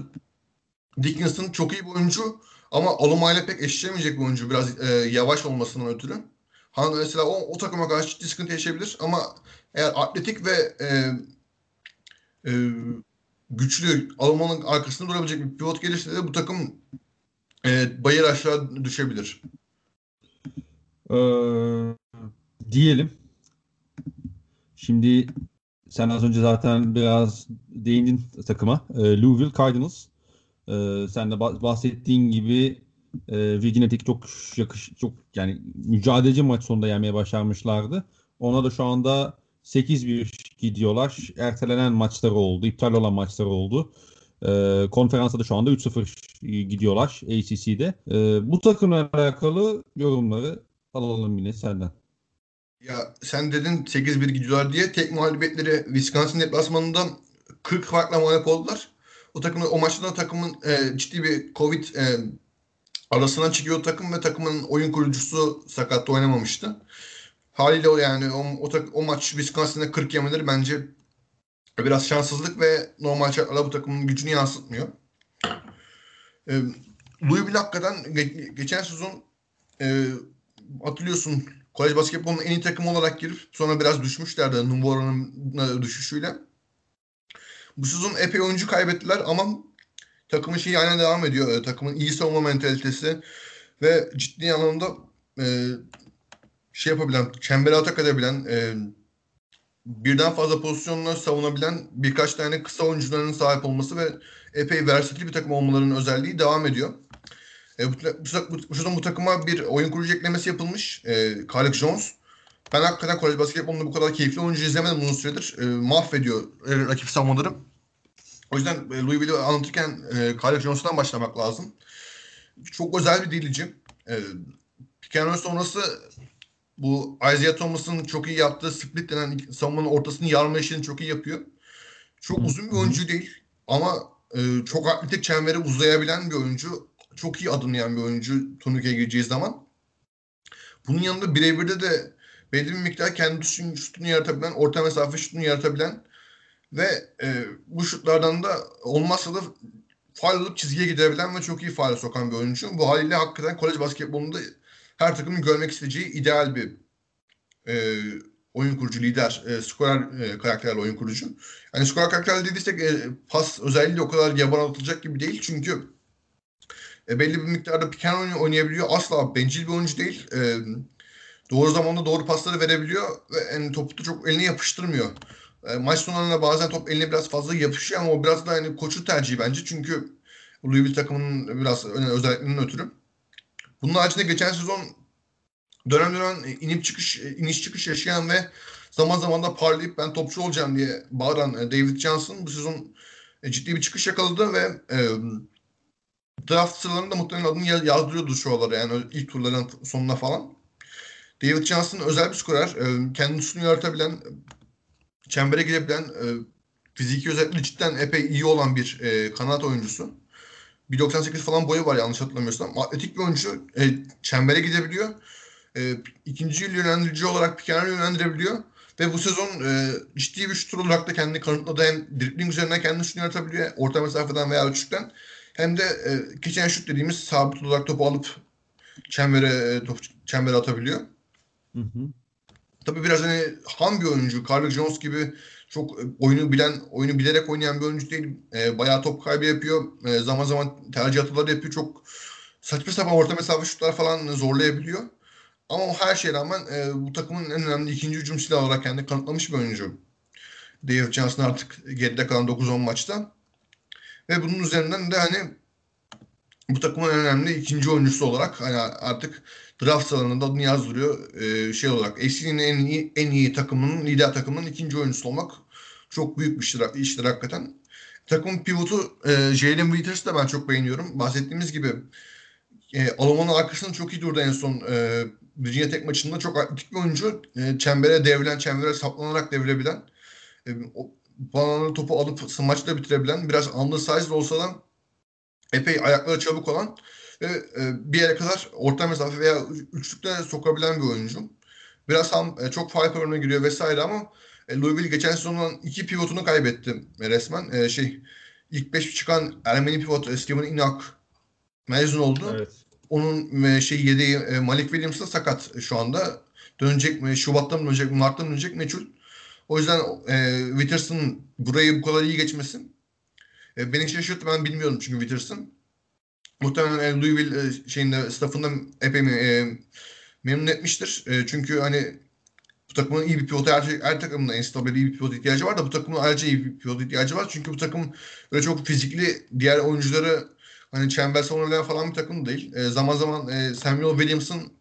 Dickinson çok iyi bir oyuncu ama Aluma ile pek eşleşemeyecek bir oyuncu biraz e, yavaş olmasından ötürü. Han mesela o, o takıma karşı ciddi sıkıntı yaşayabilir ama eğer atletik ve e, e, güçlü Alman'ın arkasında durabilecek bir pivot gelirse de bu takım e, bayır aşağı düşebilir. Ee, diyelim. Şimdi sen az önce zaten biraz değindin takıma. E, Louisville Cardinals. E, sen de bahsettiğin gibi e, Virginia çok yakış çok yani mücadeleci maç sonunda yenmeye başarmışlardı. Ona da şu anda 8-1 gidiyorlar. Ertelenen maçları oldu. iptal olan maçları oldu. E, konferansta da şu anda 3-0 gidiyorlar ACC'de. E, bu takımla alakalı yorumları alalım yine senden. Ya sen dedin 8-1 gidiyorlar diye tek mağlubiyetleri Wisconsin deplasmanında 40 farkla mağlup oldular. O takımın o maçta takımın e, ciddi bir Covid e, arasına çıkıyor takım ve takımın oyun kurucusu sakatta oynamamıştı. Haliyle o yani o, o, o maç Wisconsin'e 40 yemeleri bence biraz şanssızlık ve normal şartlarda bu takımın gücünü yansıtmıyor. Ee, Louisville hakikaten ge- geçen sezon e, hatırlıyorsun kolej basketbolunun en iyi takım olarak girip sonra biraz düşmüşlerdi Nuvara'nın düşüşüyle. Bu sezon epey oyuncu kaybettiler ama takımın şeyi aynen devam ediyor. E, takımın iyi savunma mentalitesi ve ciddi anlamda e, şey yapabilen, çembere atak edebilen, e, birden fazla pozisyonla savunabilen birkaç tane kısa oyuncularının sahip olması ve epey versatil bir takım olmalarının özelliği devam ediyor. E, bu, bu, bu, bu, bu takıma bir oyun kurucu eklemesi yapılmış. E, Caleb Jones. Ben hakikaten kolej basketbolunda bu kadar keyifli oyuncu izlemedim uzun süredir. E, mahvediyor e, rakip savunmaları. O yüzden e, Louisville'i anlatırken e, Caleb Jones'tan başlamak lazım. Çok özel bir dilici. E, Pick sonrası bu Isaiah Thomas'ın çok iyi yaptığı split denen savunmanın ortasını yarma işini çok iyi yapıyor. Çok uzun bir oyuncu değil ama e, çok atletik çemberi uzayabilen bir oyuncu. Çok iyi adımlayan bir oyuncu turnikeye gireceği zaman. Bunun yanında birebirde de belli bir miktar kendi şutunu yaratabilen, orta mesafe şutunu yaratabilen ve e, bu şutlardan da olmazsa da faal alıp çizgiye gidebilen ve çok iyi faal sokan bir oyuncu. Bu haliyle hakikaten kolej basketbolunda her takımın görmek isteyeceği ideal bir e, oyun kurucu, lider, e, skorer e, karakterli oyun kurucu. Yani skorer karakterli dediysek e, pas özelliği o kadar yaban atılacak gibi değil. Çünkü e, belli bir miktarda piken oyunu oynayabiliyor. Asla bencil bir oyuncu değil. E, doğru zamanda doğru pasları verebiliyor ve yani topu da çok eline yapıştırmıyor. E, maç sonlarında bazen top eline biraz fazla yapışıyor ama o biraz da hani koçun tercihi bence. Çünkü Louisville takımının biraz özelliklerinden ötürü. Bunun haricinde geçen sezon dönem dönem inip çıkış, iniş çıkış yaşayan ve zaman zaman da parlayıp ben topçu olacağım diye bağıran e, David Johnson bu sezon e, ciddi bir çıkış yakaladı ve e, draft sıralarında muhtemelen adını yazdırıyordu şu aralar yani ilk turların sonuna falan. David Johnson özel bir skorer. E, kendi üstünü yaratabilen, çembere girebilen, e, fiziki özellikle cidden epey iyi olan bir e, kanat oyuncusu. 1.98 falan boyu var yanlış hatırlamıyorsam. Atletik bir oyuncu. E, çembere gidebiliyor. E, ikinci yıl yönlendirici olarak Pikenar'ı yönlendirebiliyor. Ve bu sezon e, ciddi bir şutur olarak da kendini kanıtladı. Hem dribling üzerinden kendini şunu yaratabiliyor. Orta mesafeden veya üçlükten. Hem de e, kitchen şut dediğimiz sabit olarak topu alıp çembere, e, top, çembere atabiliyor. Hı hı. Tabii biraz hani ham bir oyuncu. Carl Jones gibi çok e, oyunu bilen, oyunu bilerek oynayan bir oyuncu değil. E, bayağı top kaybı yapıyor. E, zaman zaman tercih hataları yapıyor. Çok saçma sapan orta mesafe şutlar falan zorlayabiliyor. Ama o her şeye rağmen e, bu takımın en önemli ikinci hücum silahı olarak kendini kanıtlamış bir oyuncu. David Johnson artık geride kalan 9-10 maçta. Ve bunun üzerinden de hani bu takımın en önemli ikinci oyuncusu olarak hani artık draft sıralarında adını yazdırıyor. Ee, şey olarak ACC'nin en iyi en iyi takımının lider takımının ikinci oyuncusu olmak çok büyük bir iştir, iştir hakikaten. Takım pivotu e, Jalen Withers da ben çok beğeniyorum. Bahsettiğimiz gibi e, Alman'ın arkasında çok iyi durdu en son e, Virginia Tech maçında. Çok atletik bir oyuncu. E, çembere devrilen, çembere saplanarak devirebilen e, o, banalı topu alıp smaçla bitirebilen biraz undersized olsa da epey ayakları çabuk olan ve e, bir yere kadar orta mesafe veya üçlükte sokabilen bir oyuncu. Biraz ham, e, çok foul programına giriyor vesaire ama e, Louisville geçen sezonun iki pivotunu kaybetti resmen. E, şey ilk beş çıkan Ermeni pivot Steven Inak mezun oldu. Evet. Onun e, şey yedeği e, Malik Williams da sakat şu anda. Dönecek mi? Şubat'ta mı dönecek? Mart'ta mı dönecek? Meçhul. O yüzden e, Witters'ın burayı bu kadar iyi geçmesi e, beni şaşırttı. Ben bilmiyorum çünkü Witters'ın. Muhtemelen Louisville e, şeyinde staffında epey e, memnun etmiştir. E, çünkü hani bu takımın iyi bir pivotu her, şey, her takımın en stabil iyi bir pivot ihtiyacı var da bu takımın ayrıca iyi bir pivot ihtiyacı var. Çünkü bu takım öyle çok fizikli diğer oyuncuları hani çember savunabilen falan bir takım değil. E, zaman zaman e, Samuel Williams'ın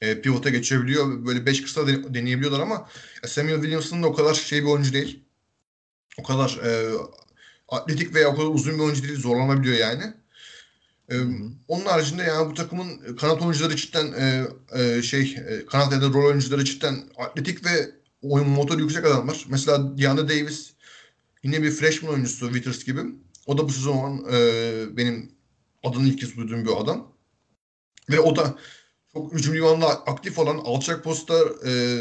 e, pivota geçebiliyor. Böyle 5 kısa deneyebiliyorlar ama Samuel Williamson da o kadar şey bir oyuncu değil. O kadar e, atletik veya o kadar uzun bir oyuncu değil. Zorlanabiliyor yani. E, onun haricinde yani bu takımın kanat oyuncuları cidden e, e, şey e, kanat ya da rol oyuncuları cidden atletik ve oyun motoru yüksek adamlar. Mesela Diana Davis yine bir freshman oyuncusu Withers gibi. O da bu sezon e, benim adını ilk kez duyduğum bir adam. Ve o da çok hücum limanında aktif olan alçak posta e,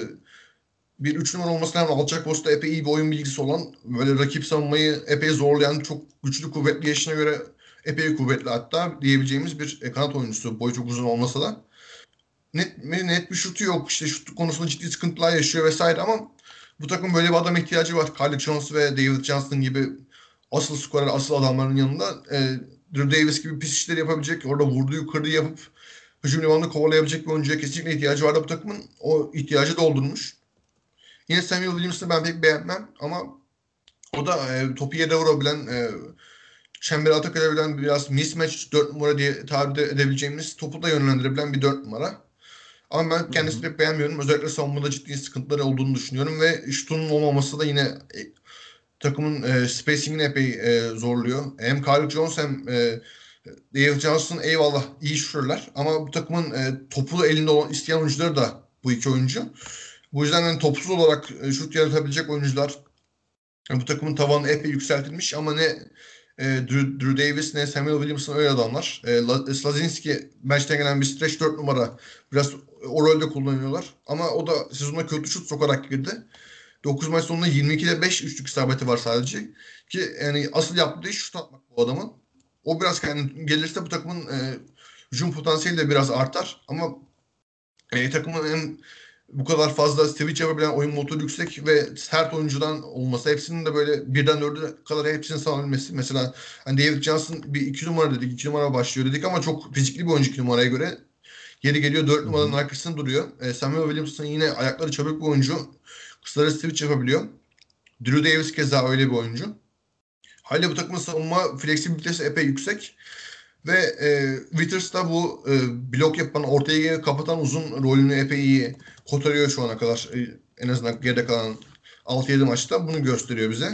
bir üç numara olmasına rağmen alçak posta epey iyi bir oyun bilgisi olan böyle rakip savunmayı epey zorlayan çok güçlü kuvvetli yaşına göre epey kuvvetli hatta diyebileceğimiz bir e, kanat oyuncusu boyu çok uzun olmasa da net, net bir şutu yok işte şut konusunda ciddi sıkıntılar yaşıyor vesaire ama bu takım böyle bir adam ihtiyacı var. Carly Jones ve David Johnson gibi asıl skorer, asıl adamların yanında e, Drew Davis gibi pis işleri yapabilecek, orada vurduğu kırdığı yapıp hücum limanını kovalayabilecek bir oyuncuya kesinlikle ihtiyacı vardı bu takımın. O ihtiyacı doldurmuş. Yine Samuel Williams'ı ben pek beğenmem ama o da e, topu yere vurabilen, e, çembere atak edebilen biraz mismatch 4 numara diye tabir edebileceğimiz topu da yönlendirebilen bir 4 numara. Ama ben kendisini pek beğenmiyorum. Özellikle savunmada ciddi sıkıntıları olduğunu düşünüyorum ve şutunun olmaması da yine e, takımın e, spacingini epey e, zorluyor. Hem Carl Jones hem e, Dave Johnson eyvallah iyi şutörler ama bu takımın e, topu elinde olan isteyen oyuncuları da bu iki oyuncu. Bu yüzden yani topsuz olarak e, şut yaratabilecek oyuncular yani bu takımın tavanı epey yükseltilmiş ama ne e, Drew, Drew Davis ne Samuel Williamson öyle adamlar. E, Slazinski bench'ten gelen bir stretch 4 numara biraz o rolde kullanıyorlar. Ama o da sezona kötü şut sokarak girdi. 9 maç sonunda 22'de 5 üçlük isabeti var sadece. Ki yani asıl yaptığı iş şut atmak bu adamın. O biraz kendi gelirse bu takımın e, hücum potansiyeli de biraz artar. Ama e, takımın en bu kadar fazla switch yapabilen oyun motoru yüksek ve sert oyuncudan olması hepsinin de böyle birden dörde kadar hepsinin sağlabilmesi. Mesela hani David Johnson bir iki numara dedik. iki numara başlıyor dedik ama çok fizikli bir oyuncu iki numaraya göre. Geri geliyor dört numaranın arkasında duruyor. E, Samuel Williamson yine ayakları çabuk bir oyuncu. Kısaları switch yapabiliyor. Drew Davis keza öyle bir oyuncu. Hala bu takımın savunma fleksibilitesi epey yüksek. Ve e, Withers da bu e, blok yapan, ortaya kapatan uzun rolünü epey iyi kotarıyor şu ana kadar. E, en azından geride kalan 6-7 maçta bunu gösteriyor bize.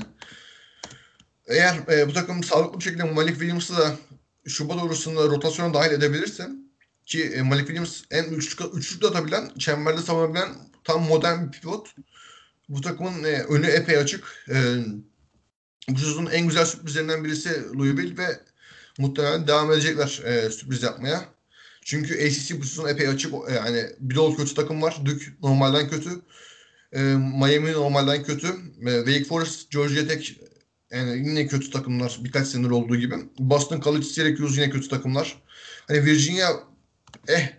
Eğer e, bu takım sağlıklı bir şekilde Malik Williams'ı da Şubat orasında rotasyona dahil edebilirse ki e, Malik Williams en üçlük, üçlük de atabilen, çemberde savunabilen tam modern bir pivot. Bu takımın e, önü epey açık. E, bu sezonun en güzel sürprizlerinden birisi Louisville ve muhtemelen devam edecekler e, sürpriz yapmaya. Çünkü ACC bu sezon epey açık. Yani bir dolu kötü takım var. Duke normalden kötü. E, Miami normalden kötü. E, Wake Forest, Georgia Tech yani yine kötü takımlar. Birkaç senedir olduğu gibi. Boston College, Syracuse yine kötü takımlar. Hani Virginia eh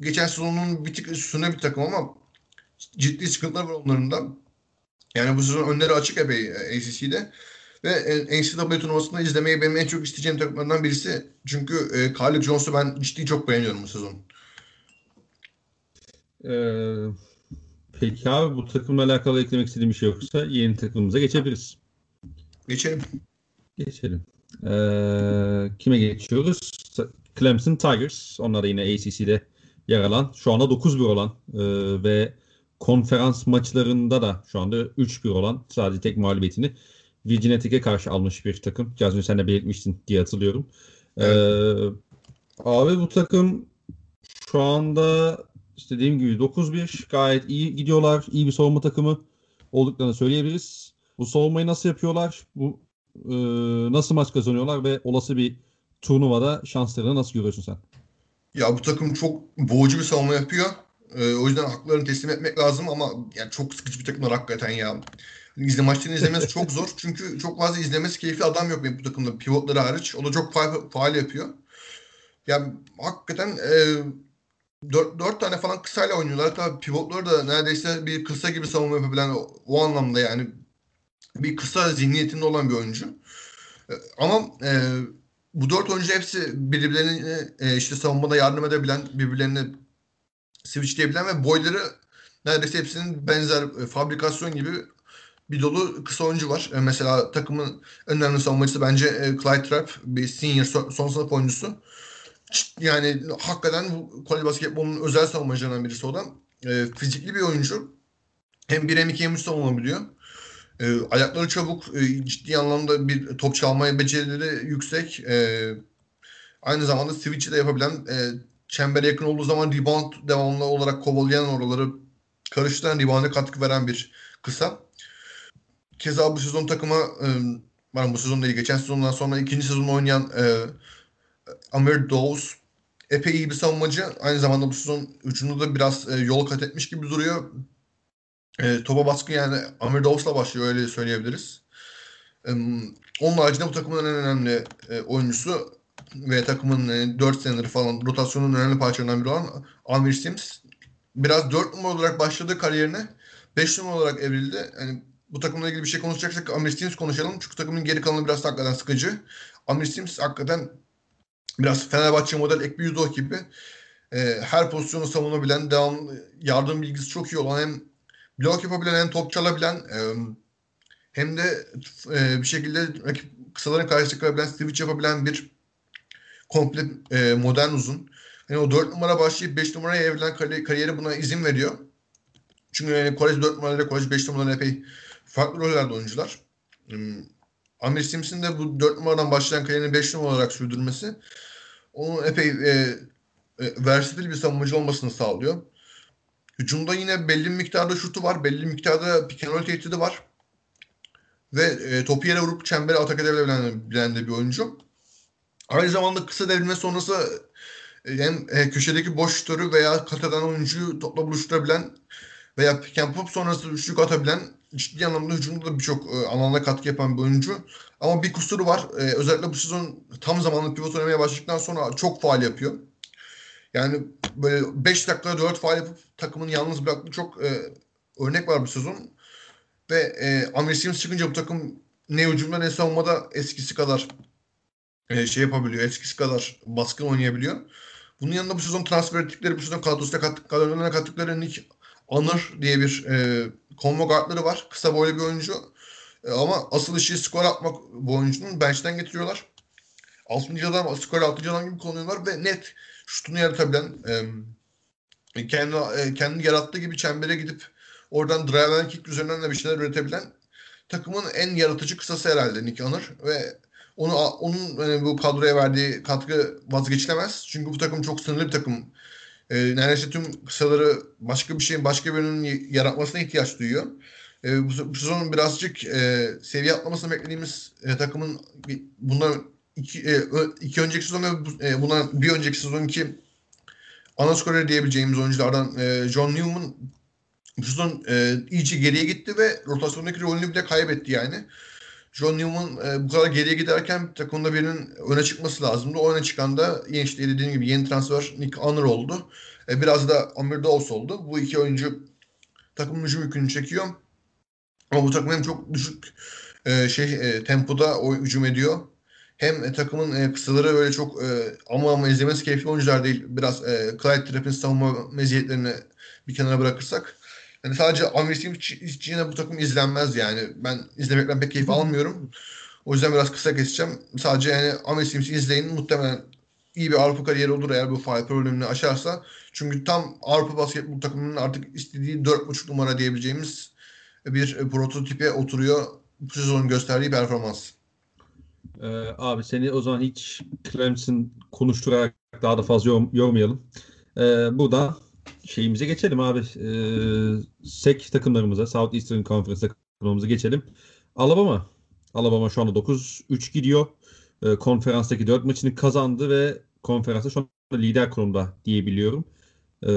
geçen sezonun bir tık üstüne bir takım ama ciddi sıkıntılar var onların da. Yani bu sezon önleri açık epey e, ACC'de. Ve NCAA turnuvasında izlemeyi benim en çok isteyeceğim takımlardan birisi. Çünkü e, Carly Jones'u ben ciddi çok beğeniyorum bu sezon. Ee, peki abi bu takımla alakalı eklemek istediğim bir şey yoksa yeni takımımıza geçebiliriz. Geçelim. Geçelim. Ee, kime geçiyoruz? Clemson Tigers. Onlar da yine ACC'de yer alan. Şu anda 9-1 olan e, ve konferans maçlarında da şu anda 3-1 olan sadece tek mağlubiyetini Virginia Tech'e karşı almış bir takım. Az önce sen de belirtmiştin diye hatırlıyorum. Evet. Ee, abi bu takım şu anda işte dediğim gibi 9-1 gayet iyi gidiyorlar. İyi bir savunma takımı olduklarını söyleyebiliriz. Bu savunmayı nasıl yapıyorlar? Bu e, nasıl maç kazanıyorlar ve olası bir turnuvada şanslarını nasıl görüyorsun sen? Ya bu takım çok boğucu bir savunma yapıyor. Ee, o yüzden haklarını teslim etmek lazım ama yani çok sıkıcı bir takımlar hakikaten ya. İzle maçlarını izlemesi çok zor. Çünkü çok fazla izlemesi keyifli adam yok benim bu takımda. Pivotları hariç. O da çok faal, faal yapıyor. Yani hakikaten e, dört, dört tane falan kısayla oynuyorlar. Tabii pivotları da neredeyse bir kısa gibi savunma yapabilen o, o anlamda yani bir kısa zihniyetinde olan bir oyuncu. E, ama e, bu dört oyuncu hepsi birbirlerine e, işte savunmada yardım edebilen, birbirlerini switchleyebilen ve boyları neredeyse hepsinin benzer e, fabrikasyon gibi bir dolu kısa oyuncu var. E, mesela takımın önemli savunmacısı bence e, Clyde Trapp bir senior son, sınıf oyuncusu. Yani hakikaten kolej basketbolunun özel savunmacılarından birisi o da. E, fizikli bir oyuncu. Hem 1 hem 2 hem 3 savunabiliyor. E, ayakları çabuk, e, ciddi anlamda bir top çalmaya becerileri yüksek. E, aynı zamanda switch'i de yapabilen, e, çembere yakın olduğu zaman rebound devamlı olarak kovalayan oraları karıştıran, rebound'a katkı veren bir kısa. Keza bu sezon takıma e, bu sezon değil geçen sezondan sonra ikinci sezon oynayan e, Amir Dawes epey iyi bir savunmacı. Aynı zamanda bu sezon üçünde de biraz e, yol kat etmiş gibi duruyor. E, topa baskı yani Amir Dawes'la başlıyor öyle söyleyebiliriz. E, onun haricinde bu takımın en önemli e, oyuncusu ve takımın e, 4 senedir falan rotasyonun önemli parçalarından biri olan Amir Sims. Biraz 4 numara olarak başladı kariyerine. 5 numara olarak evrildi. Yani bu takımla ilgili bir şey konuşacaksak Amir Sims konuşalım. Çünkü takımın geri kalanı biraz hakikaten sıkıcı. Amir Sims hakikaten biraz Fenerbahçe model ek bir Yudo gibi e, her pozisyonu savunabilen, devam yardım bilgisi çok iyi olan hem blok yapabilen hem top çalabilen e, hem de e, bir şekilde rakip kısaların karşısına kalabilen, switch yapabilen bir komple e, modern uzun. Yani o 4 numara başlayıp 5 numaraya evrilen kariyeri buna izin veriyor. Çünkü yani kolej 4 numaraları, kolej 5 numaraları epey farklı rollerde oyuncular. Hmm, Amir Simpson'ın de bu 4 numaradan başlayan kariyerini 5 numara olarak sürdürmesi onun epey e, e, versatil bir savunmacı olmasını sağlıyor. Hücumda yine belli bir miktarda şutu var. Belli bir miktarda pick and roll tehdidi var. Ve e, topu yere vurup çembere atak edebilen bilen de bir oyuncu. Aynı zamanda kısa devrilme sonrası e, hem e, köşedeki boş şutörü veya kat eden oyuncuyu topla buluşturabilen veya pick and pop sonrası üçlük atabilen ciddi anlamda hücumda da birçok e, alanda katkı yapan bir oyuncu. Ama bir kusuru var. E, özellikle bu sezon tam zamanlı pivot oynamaya başladıktan sonra çok faal yapıyor. Yani böyle 5 dakika 4 faal yapıp takımını yalnız bıraktığı çok e, örnek var bu sezon. Ve e, Amir çıkınca bu takım ne hücumda ne savunmada eskisi kadar e, şey yapabiliyor. Eskisi kadar baskın oynayabiliyor. Bunun yanında bu sezon transfer ettikleri, bu sezon kadrosuna kattık, kadrolarına kattıkları Nick Anır diye bir e, combo guardları var. Kısa boylu bir oyuncu. E, ama asıl işi skor atmak bu oyuncunun bench'ten getiriyorlar. 6. adam, skor 6. adam gibi kullanıyorlar ve net şutunu yaratabilen e, kendi, e, kendi yarattığı gibi çembere gidip oradan drive and kick üzerinden de bir şeyler üretebilen takımın en yaratıcı kısası herhalde Nick Anır ve onu onun yani bu kadroya verdiği katkı vazgeçilemez. Çünkü bu takım çok sınırlı bir takım. E, neredeyse tüm kısaları başka bir şeyin başka birinin yaratmasına ihtiyaç duyuyor. E, bu, bu sezonun birazcık e, seviye atlamasını beklediğimiz e, takımın bundan iki, e, iki önceki sezon ve e, bundan bir önceki sezonki ana skorer diyebileceğimiz oyunculardan e, John Newman bu sezon e, iyice geriye gitti ve rotasyondaki rolünü bile kaybetti yani. John Newman e, bu kadar geriye giderken takımda birinin öne çıkması lazımdı. O öne çıkan da yine işte dediğim gibi yeni transfer Nick Honor oldu. E, biraz da Amir Dawes oldu. Bu iki oyuncu takımın hücum yükünü çekiyor. Ama bu takım hem çok düşük e, şey e, tempoda o hücum ediyor. Hem e, takımın e, kısaları öyle çok e, ama ama izlemesi keyifli oyuncular değil. Biraz e, Clyde Trapp'in savunma meziyetlerini bir kenara bırakırsak. Yani sadece Amir için bu takım izlenmez yani. Ben izlemekten pek keyif almıyorum. O yüzden biraz kısa keseceğim. Sadece yani Sims'i izleyin. Muhtemelen iyi bir Avrupa kariyeri olur eğer bu faal problemini aşarsa. Çünkü tam Avrupa basketbol takımının artık istediği 4.5 numara diyebileceğimiz bir prototipe oturuyor bu sezonun gösterdiği performans. Ee, abi seni o zaman hiç Clemson konuşturarak daha da fazla yorum, yormayalım. Ee, buradan şeyimize geçelim abi. Ee, SEC takımlarımıza, South Eastern Conference takımlarımıza geçelim. Alabama. Alabama şu anda 9-3 gidiyor. Ee, konferanstaki 4 maçını kazandı ve konferansta şu anda lider konumda diyebiliyorum. Ee,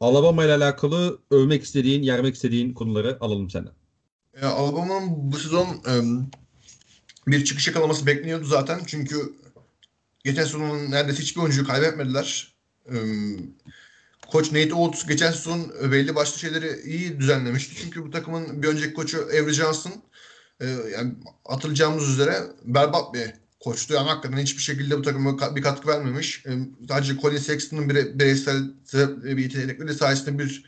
Alabama ile alakalı övmek istediğin, yermek istediğin konuları alalım senden. Ya, Alabama'nın bu sezon um, bir çıkış yakalaması bekleniyordu zaten. Çünkü geçen sezonun neredeyse hiçbir oyuncuyu kaybetmediler. Um, Koç Nate Oates geçen sezon belli başlı şeyleri iyi düzenlemişti. Çünkü bu takımın bir önceki koçu Avery Johnson e, yani hatırlayacağımız üzere berbat bir koçtu. Yani hakikaten hiçbir şekilde bu takıma bir katkı vermemiş. E, sadece Colin Sexton'ın bire, bireysel bir yetenekleri sayesinde bir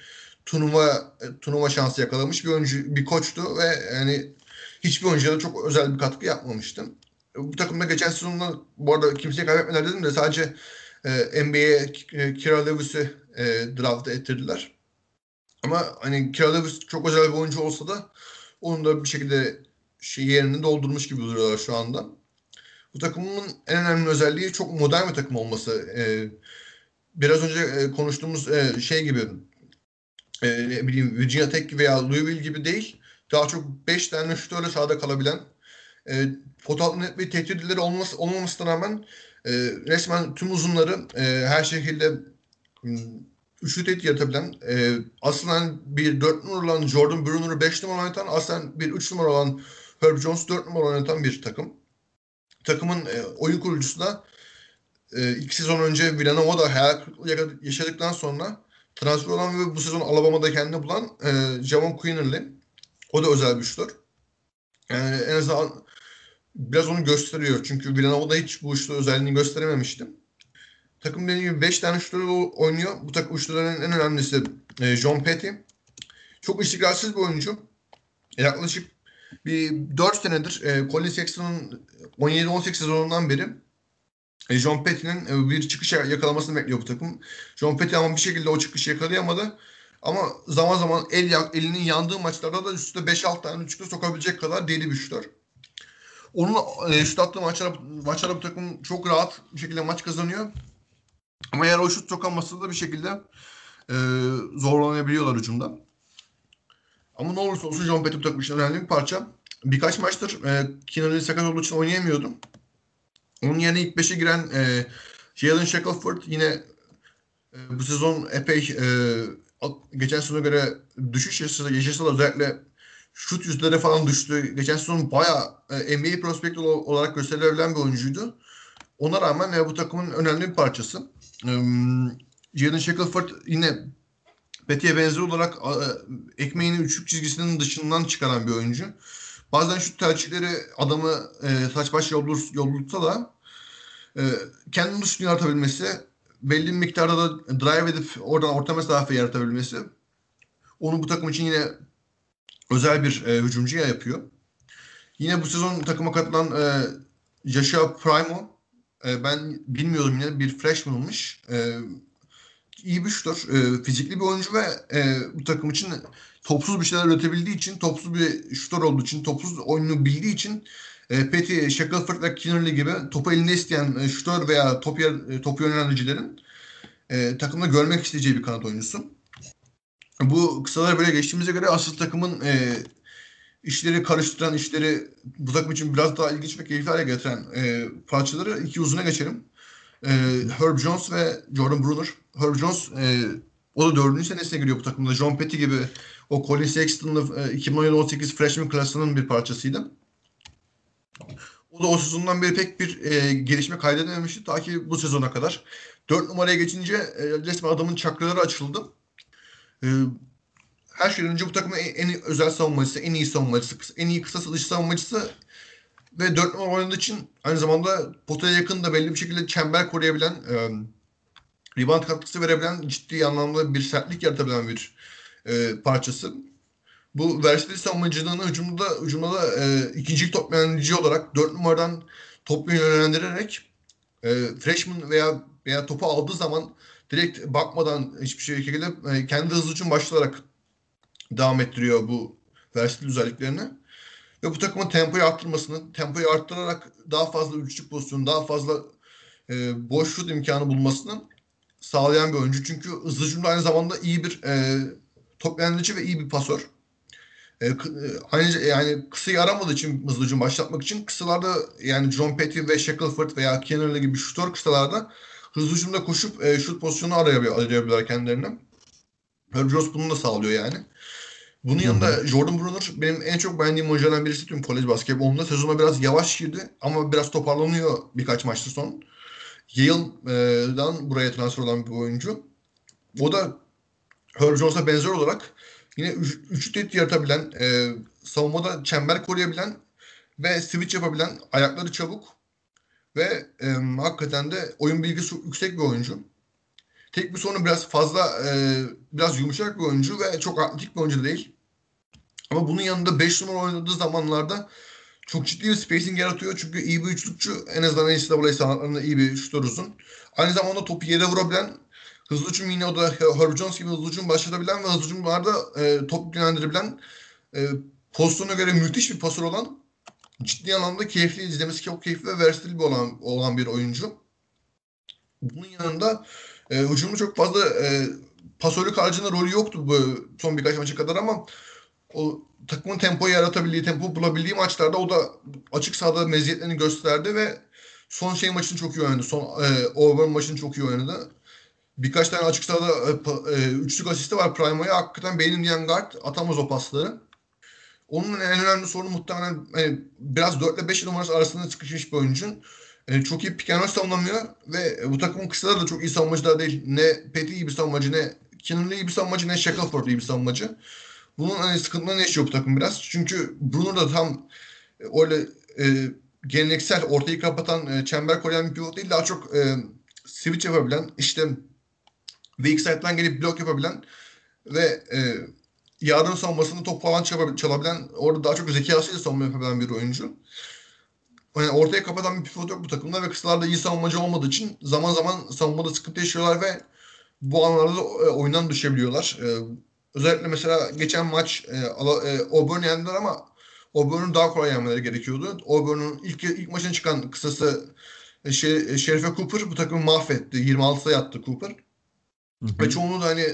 turnuva e, turnuva şansı yakalamış bir oyuncu bir koçtu ve yani hiçbir oyuncuya da çok özel bir katkı yapmamıştı. Bu takımda geçen sezonda bu arada kimseye kaybetmediler dedim de sadece e, NBA'ye e, Kira Lewis'i e, draft ettirdiler. Ama hani Kira çok özel bir oyuncu olsa da onun da bir şekilde şey yerini doldurmuş gibi duruyorlar şu anda. Bu takımın en önemli özelliği çok modern bir takım olması. E, biraz önce e, konuştuğumuz e, şey gibi e, ne bileyim Virginia Tech veya Louisville gibi değil. Daha çok 5 tane şutörle sahada kalabilen e, pot net bir tehditleri olması, olmamasına rağmen e, resmen tüm uzunları e, her şekilde hmm, üçlü tehdit yaratabilen e, aslında bir 4 numara olan Jordan Bruner'ı 5 numara oynatan aslında bir 3 numara olan Herb Jones 4 numara oynatan bir takım. Takımın e, oyun kurucusu da e, iki sezon önce Villanova'da hayal kırıklığı yaşadıktan sonra transfer olan ve bu sezon Alabama'da kendini bulan e, Javon Quinnerly. O da özel bir şutör. Yani en azından biraz onu gösteriyor. Çünkü Villanova'da hiç bu üçlü özelliğini gösterememiştim. Takım dediğim gibi 5 tane şutörü oynuyor. Bu takım üçlülerin en önemlisi e, John Petty. Çok istikrarsız bir oyuncu. Yaklaşık bir 4 senedir e, Colin Sexton'ın 17-18 sezonundan beri e, John Petty'nin e, bir çıkış yakalamasını bekliyor bu takım. John Petty ama bir şekilde o çıkışı yakalayamadı. Ama zaman zaman el elinin yandığı maçlarda da üstte 5-6 tane üçlü sokabilecek kadar deli bir şutör. Onun e, şut attığı maçlara, maçlara bu takım çok rahat bir şekilde maç kazanıyor. Ama eğer o şut sokamazsa da bir şekilde e, zorlanabiliyorlar hücumda. Ama ne olursa olsun John bu takım için önemli bir parça. Birkaç maçtır e, Keenan sakat olduğu için oynayamıyordum. Onun yerine ilk 5'e giren e, Jalen Shackelford yine e, bu sezon epey e, geçen sezona göre düşüş yaşasa, yaşasa da özellikle şut yüzleri falan düştü. Geçen sezon bayağı e, NBA prospekt olarak gösterilebilen bir oyuncuydu. Ona rağmen e, bu takımın önemli bir parçası. Jaden Shackelford yine Peti'ye benzer olarak e, ekmeğini üçlük çizgisinin dışından çıkaran bir oyuncu. Bazen şu tercihleri adamı e, saç baş yollutsa da e, kendini dışını yaratabilmesi, belli bir miktarda da drive edip oradan orta mesafe yaratabilmesi onu bu takım için yine özel bir e, hücumcuya yapıyor. Yine bu sezon takıma katılan e, Joshua Primo e, ben bilmiyordum yine bir freshman'mış. E, iyi bir şutör. E, fizikli bir oyuncu ve e, bu takım için topsuz bir şeyler üretebildiği için, topsuz bir şutör olduğu için, topsuz oyunu bildiği için e, Petty, Shackelford ve Kinnerly gibi topu elinde isteyen e, şutör veya top yer, e, topu yönlendiricilerin takımda görmek isteyeceği bir kanat oyuncusu. Bu kısalar böyle geçtiğimize göre asıl takımın e, işleri karıştıran, işleri bu takım için biraz daha ilginç ve keyifli hale getiren e, parçaları iki uzuna geçelim. E, Herb Jones ve Jordan Bruner. Herb Jones e, o da dördüncü senesine giriyor bu takımda. John Petty gibi o Colin Sexton'lı e, 2017-18 freshman klasının bir parçasıydı. O da o sezondan beri pek bir e, gelişme kaydedememişti ta ki bu sezona kadar. Dört numaraya geçince e, resmen adamın çakraları açıldı. E, her şeyden önce bu takımın en, en özel savunmacısı, en iyi savunmacısı, en iyi kısa satış savunmacısı ve dört numara oynadığı için aynı zamanda potaya yakın da belli bir şekilde çember koruyabilen, e, rebound katkısı verebilen, ciddi anlamda bir sertlik yaratabilen bir e, parçası. Bu versiyonel savunmacılığını hücumda, hücumda da e, ikinci top yönetici olarak dört numaradan topu yönlendirerek e, freshman veya veya topu aldığı zaman direkt bakmadan hiçbir şekilde e, kendi hızlı için başlayarak devam ettiriyor bu versiyonel özelliklerini. Ve bu takımın tempoyu arttırmasını, tempoyu arttırarak daha fazla üçlük pozisyonu, daha fazla e, boş şut imkanı bulmasını sağlayan bir oyuncu. Çünkü hızlı hücumda aynı zamanda iyi bir e, top yönetici ve iyi bir pasör. E, aynı yani kısayı aramadığı için hızlı hücum başlatmak için kısalarda yani John Petty ve Shackelford veya Kennerly gibi şutör kısalarda hızlı hücumda koşup e, şut pozisyonu arayabiliyor, arayabiliyorlar kendilerine. Jones bunu da sağlıyor yani. Bunun Hı-hı. yanında Jordan Bruner benim en çok beğendiğim oyunculardan birisi tüm kolej basketbolunda. Sezona biraz yavaş girdi ama biraz toparlanıyor birkaç maçta son. Yale'dan buraya transfer olan bir oyuncu. O da Herb Jones'a benzer olarak yine üç, üçlük yaratabilen, e, savunmada çember koruyabilen ve switch yapabilen, ayakları çabuk ve e, hakikaten de oyun bilgisi yüksek bir oyuncu. Tek bir sorunu biraz fazla e, biraz yumuşak bir oyuncu ve çok atletik bir oyuncu değil. Ama bunun yanında 5 numara oynadığı zamanlarda çok ciddi bir spacing yaratıyor. Çünkü iyi bir üçlükçü. En azından NCAA sanatlarında iyi bir şutör uzun. Aynı zamanda topu yere vurabilen hızlı hücum yine o da Herb Jones gibi hızlı hücum başlatabilen ve hızlı hücumlarda e, top yönlendirebilen e, pozisyona göre müthiş bir pasör olan ciddi anlamda keyifli izlemesi çok keyifli ve versatile bir olan, olan bir oyuncu. Bunun yanında e, hücumda çok fazla e, pasörlük haricinde rolü yoktu bu son birkaç maça kadar ama o takımın tempoyu yaratabildiği, tempo bulabildiği maçlarda o da açık sahada meziyetlerini gösterdi ve son şey maçını çok iyi oynadı. Son e, Auburn maçını çok iyi oynadı. Birkaç tane açık sahada e, e, üçlük asisti var Primo'ya. Hakikaten benim diyen guard atamaz o pasları. Onun en önemli sorunu muhtemelen hani biraz 4 ile 5 numarası arasında sıkışmış bir oyuncu. E, çok iyi pick and savunamıyor ve bu takımın kısaları da çok iyi savunmacılar değil. Ne Petty iyi bir savunmacı, ne Kinnerly iyi bir savunmacı, ne Shackelford iyi bir savunmacı. Bunun hani sıkıntılarını yaşıyor bu takım biraz. Çünkü Bruno da tam e, öyle e, geleneksel ortayı kapatan e, çember koruyan bir pivot değil. Daha çok e, switch yapabilen, işte weak side'dan gelip blok yapabilen ve e, yardım savunmasında top falan çalabilen, orada daha çok zekasıyla savunma yapabilen bir oyuncu. Yani ortaya kapatan bir pivot yok bu takımda ve kısalarda iyi savunmacı olmadığı için zaman zaman savunmada sıkıntı yaşıyorlar ve bu anlarda da e, oyundan düşebiliyorlar. E, özellikle mesela geçen maç e, e, Auburn yendiler ama Auburn'un daha kolay yenmeleri gerekiyordu. Auburn'un ilk ilk maçına çıkan kısası e, şey, Şerife Cooper bu takımı mahvetti. 26 sayı attı Cooper. Hı hı. Ve çoğunluğu da hani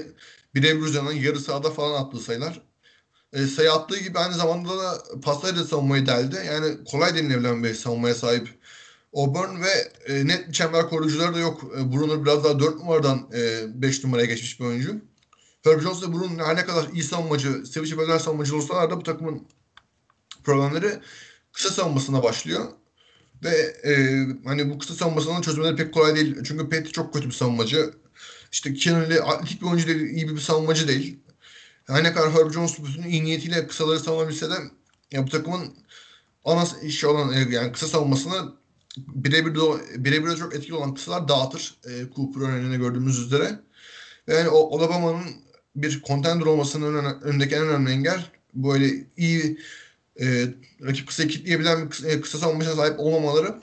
birebir üzerinden yarı sahada falan attığı sayılar. E, sayı attığı gibi aynı zamanda da paslarıyla savunmayı deldi. Yani kolay denilebilen bir savunmaya sahip Auburn ve e, net çember koruyucuları da yok. E, Bruno biraz daha 4 numaradan 5 e, numaraya geçmiş bir oyuncu. Herb Jones da Bruno her ne kadar iyi savunmacı, sevici bölgeler savunmacı olsalar da bu takımın problemleri kısa savunmasına başlıyor. Ve e, hani bu kısa savunmasının çözmeleri pek kolay değil. Çünkü Petty çok kötü bir savunmacı. işte Kenan'lı atletik bir oyuncu değil, iyi bir savunmacı değil. Her ne kadar Herb Jones bütün iyi niyetiyle kısaları savunabilse de ya bu takımın ana işi olan e, yani kısa savunmasını birebir birebir çok etkili olan kısalar dağıtır. E, Cooper örneğinde gördüğümüz üzere. Yani Alabama'nın bir contender olmasının önündeki en önemli engel böyle iyi e, rakip kısa kitleyebilen bir e, kısa savunmasına sahip olmamaları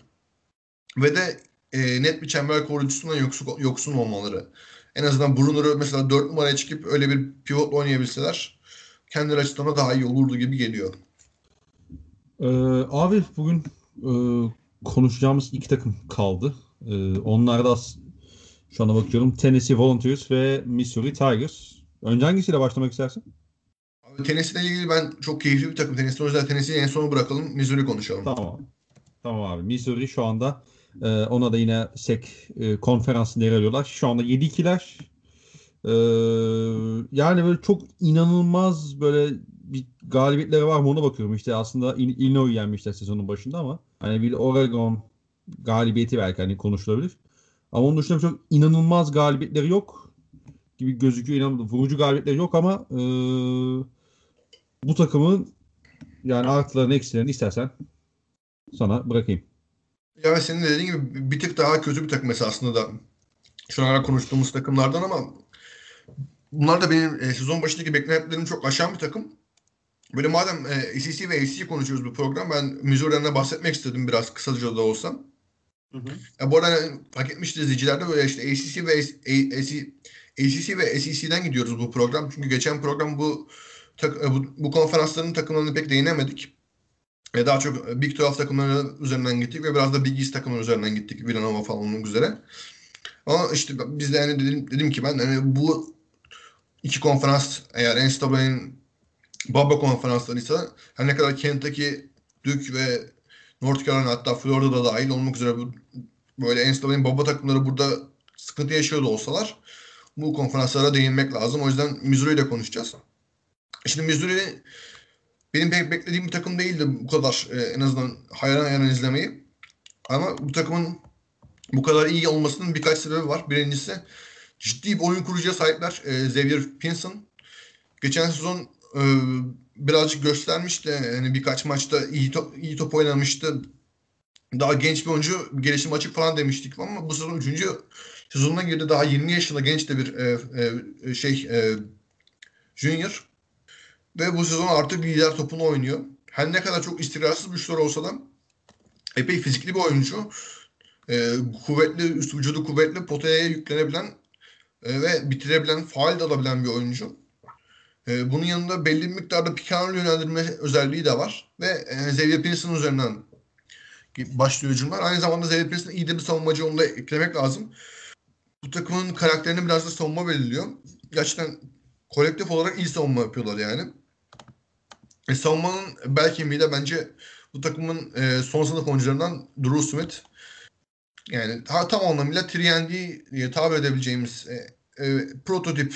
ve de e, net bir çember koruyucusundan yoksun, yoksun olmaları. En azından Bruno'ru mesela 4 numaraya çıkıp öyle bir pivot oynayabilseler kendileri açısından daha iyi olurdu gibi geliyor. Ee, abi bugün e, konuşacağımız iki takım kaldı. Ee, onlar da şu anda bakıyorum Tennessee Volunteers ve Missouri Tigers. Önce hangisiyle başlamak istersin? Abi Tennessee ile ilgili ben çok keyifli bir takım. Tennessee o yüzden Tennessee'yi en sona bırakalım. Missouri konuşalım. Tamam. Tamam abi. Missouri şu anda e, ona da yine SEC e, konferansında yer alıyorlar. Şu anda 7-2'ler. E, yani böyle çok inanılmaz böyle bir galibiyetleri var mı ona bakıyorum. İşte aslında Illinois yenmişler sezonun başında ama hani bir Oregon galibiyeti belki hani konuşulabilir. Ama onun dışında çok inanılmaz galibiyetleri yok gibi gözüküyor. İnanılmaz vurucu galibiyetleri yok ama e, bu takımın yani artılarını eksilerini istersen sana bırakayım. Ya senin de dediğin gibi bir tık daha kötü bir takım esasında da şu ana konuştuğumuz takımlardan ama bunlar da benim e, sezon başındaki beklentilerimi çok aşan bir takım. Böyle madem e, SEC ve ACC konuşuyoruz bu program ben Missouri'den bahsetmek istedim biraz kısaca da olsa. Hı hı. Ya bu arada fark etmiştir izleyicilerde böyle işte ACC ve ACC, ACC ve SEC'den gidiyoruz bu program. Çünkü geçen program bu tak, bu, bu konferansların takımlarını pek değinemedik. E daha çok Big 12 takımları üzerinden gittik ve biraz da Big East takımları üzerinden gittik. Villanova falan olmak üzere. Ama işte biz de yani dedim, dedim ki ben yani bu iki konferans eğer NCAA'nin baba konferanslarıysa her ne kadar Kentucky, Duke ve North Carolina hatta Florida'da dahil olmak üzere bu, böyle NCAA'nin baba takımları burada sıkıntı yaşıyor da olsalar bu konferanslara değinmek lazım. O yüzden Missouri ile konuşacağız. Şimdi Missouri benim pek beklediğim bir takım değildi bu kadar e, en azından hayran hayran izlemeyi. Ama bu takımın bu kadar iyi olmasının birkaç sebebi var. Birincisi ciddi bir oyun kurucuya sahipler. E, Xavier Pinson. Geçen sezon e, birazcık göstermişti. Yani birkaç maçta iyi top, iyi top oynamıştı. Daha genç bir oyuncu gelişim açık falan demiştik ama bu sezon 3. sezonuna girdi. Daha 20 yaşında genç de bir e, e, şey e, junior. Ve bu sezon artık lider topunu oynuyor. Her ne kadar çok istikrarsız şutör olsa da epey fizikli bir oyuncu. E, kuvvetli, üst vücudu kuvvetli, potaya yüklenebilen e, ve bitirebilen, faal de alabilen bir oyuncu. E, bunun yanında belli bir miktarda pikanol yönlendirme özelliği de var. Ve e, Xavier Pearson üzerinden başlıyor hücumlar. Aynı zamanda Xavier Pearson iyi de bir savunmacı onu da eklemek lazım. Bu takımın karakterini biraz da savunma belirliyor. Gerçekten kolektif olarak iyi savunma yapıyorlar yani. E, savunmanın belki kemiği de bence bu takımın e, son sınıf oyuncularından Drew Smith. Yani ta, tam anlamıyla Triendy diye tabir edebileceğimiz e, e, prototip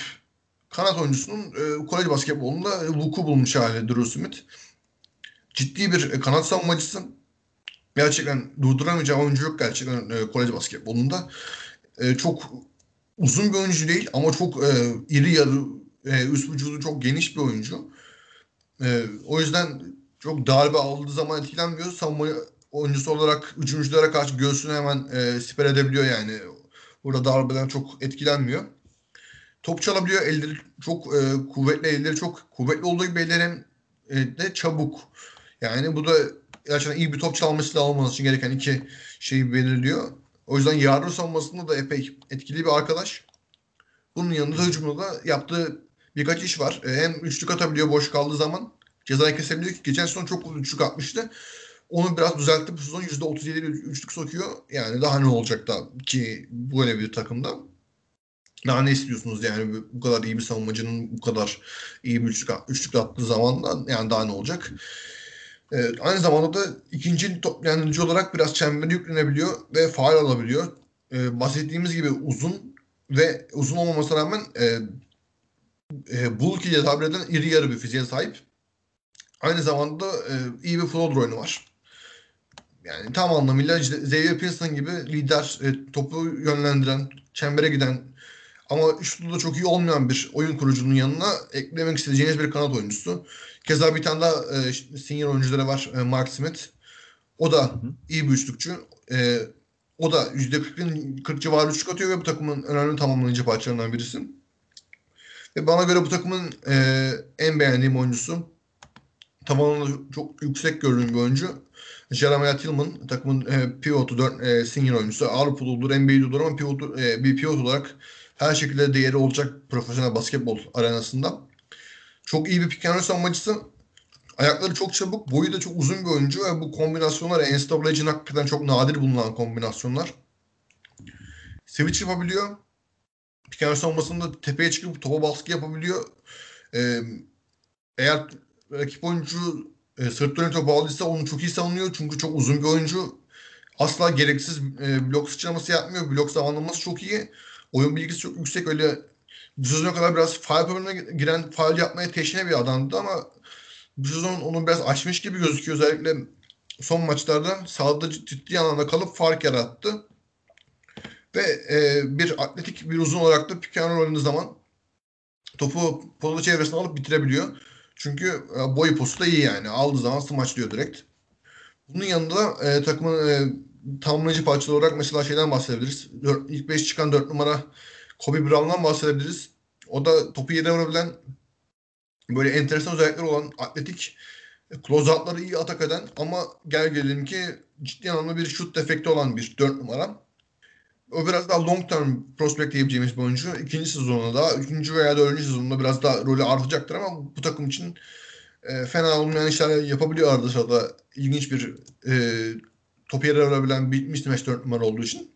kanat oyuncusunun e, kolej basketbolunda vuku bulmuş hali Drew Smith. Ciddi bir e, kanat savunmacısı. Gerçekten durduramayacağı oyuncu yok gerçekten e, kolej basketbolunda. E, çok uzun bir oyuncu değil ama çok e, iri yarı e, üst vücudu çok geniş bir oyuncu. E, o yüzden çok darbe aldığı zaman etkilenmiyor. Savunma oyuncusu olarak üçüncülere karşı göğsünü hemen e, siper edebiliyor yani. Burada darbeden çok etkilenmiyor. Top çalabiliyor. Elleri çok e, kuvvetli. Elleri çok kuvvetli olduğu gibi ellerin e, de çabuk. Yani bu da gerçekten iyi bir top çalması da olması için gereken iki şeyi belirliyor. O yüzden yardım savunmasında da epey etkili bir arkadaş. Bunun yanında hücumda da yaptığı birkaç iş var. E, hem üçlük atabiliyor boş kaldığı zaman. Cezayı kesebiliyor ki geçen sezon çok üçlük atmıştı. Onu biraz düzeltti. Bu sezon %37 üçlük sokuyor. Yani daha ne olacak da ki böyle bir takımda. Daha ne istiyorsunuz yani bu kadar iyi bir savunmacının bu kadar iyi bir üçlük, üçlük attığı zaman yani daha ne olacak? Ee, aynı zamanda da ikinci top yardımcı olarak biraz çemberi yüklenebiliyor ve faal alabiliyor. Ee, bahsettiğimiz gibi uzun ve uzun olmamasına rağmen e, e, bulky diye tabir edilen iri yarı bir fiziğe sahip. Aynı zamanda e, iyi bir floater oyunu var. Yani tam anlamıyla Xavier Pearson gibi lider, e, topu yönlendiren, çembere giden, Ama şutu da çok iyi olmayan bir oyun kurucunun yanına eklemek isteyeceğiniz bir kanat oyuncusu. Keza bir tane daha e, senior oyuncuları var. E, Mark Smith. O da hı hı. iyi bir üçlükçü. E, o da %40'ın 40 civarı üçlük atıyor ve bu takımın önemli tamamlayıcı parçalarından birisi. Ve bana göre bu takımın e, en beğendiğim oyuncusu. Tavanında çok yüksek gördüğüm bir oyuncu. Jeremiah Tillman takımın e, pivotu, dört, e, senior oyuncusu. Avrupalı olur, NBA'de olur ama pivot, e, bir pivot olarak her şekilde değeri olacak profesyonel basketbol arenasında. Çok iyi bir pick and roll savunmacısı. Ayakları çok çabuk, boyu da çok uzun bir oyuncu ve bu kombinasyonlar NCAA için hakikaten çok nadir bulunan kombinasyonlar. Switch yapabiliyor. Pick and roll savunmasında tepeye çıkıp topa baskı yapabiliyor. Eğer rakip oyuncu e, sırt dönü topu aldıysa onu çok iyi savunuyor. Çünkü çok uzun bir oyuncu. Asla gereksiz e, blok sıçraması yapmıyor. Blok zamanlaması çok iyi. Oyun bilgisi çok yüksek. Öyle bu sezona kadar biraz faal bölümüne giren faal yapmaya teşne bir adamdı ama bu sezon onu biraz açmış gibi gözüküyor. Özellikle son maçlarda sahada ciddi anlamda kalıp fark yarattı. Ve e, bir atletik bir uzun olarak da pick and zaman topu polo çevresine alıp bitirebiliyor. Çünkü e, boy postu da iyi yani. Aldığı zaman smaçlıyor direkt. Bunun yanında e, takımın e, tamamlayıcı parçalı olarak mesela şeyden bahsedebiliriz. Dört, ilk 5 çıkan 4 numara Kobe Brown'dan bahsedebiliriz. O da topu yere vurabilen böyle enteresan özellikleri olan atletik closeoutları iyi atak eden ama gel gelelim ki ciddi anlamda bir şut defekti olan bir 4 numara. O biraz daha long term prospect diyebileceğimiz bir oyuncu. İkinci sezonunda da, üçüncü veya dördüncü sezonunda biraz daha rolü artacaktır ama bu takım için e, fena olmayan işler yapabiliyor arada sırada. İlginç bir e, topu yere vurabilen bir mismatch 4 numara olduğu için.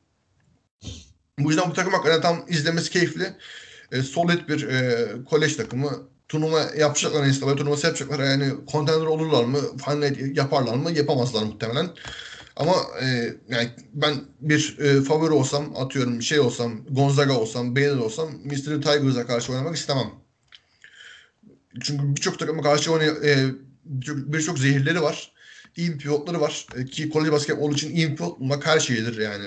Bu yüzden bu takım hakikaten tam izlemesi keyifli. E, solid bir e, kolej takımı. Turnuva yapacaklar NCAA turnuvası yapacaklar. Yani contender olurlar mı? Final yaparlar mı? Yapamazlar muhtemelen. Ama e, yani ben bir e, favori olsam atıyorum şey olsam Gonzaga olsam Baylor olsam Mystery Tigers'a karşı oynamak istemem. Çünkü birçok takıma karşı oynayan e, birçok zehirleri var. İyi bir pivotları var. E, ki kolej basketbol için iyi bir pivot bulmak her şeydir yani.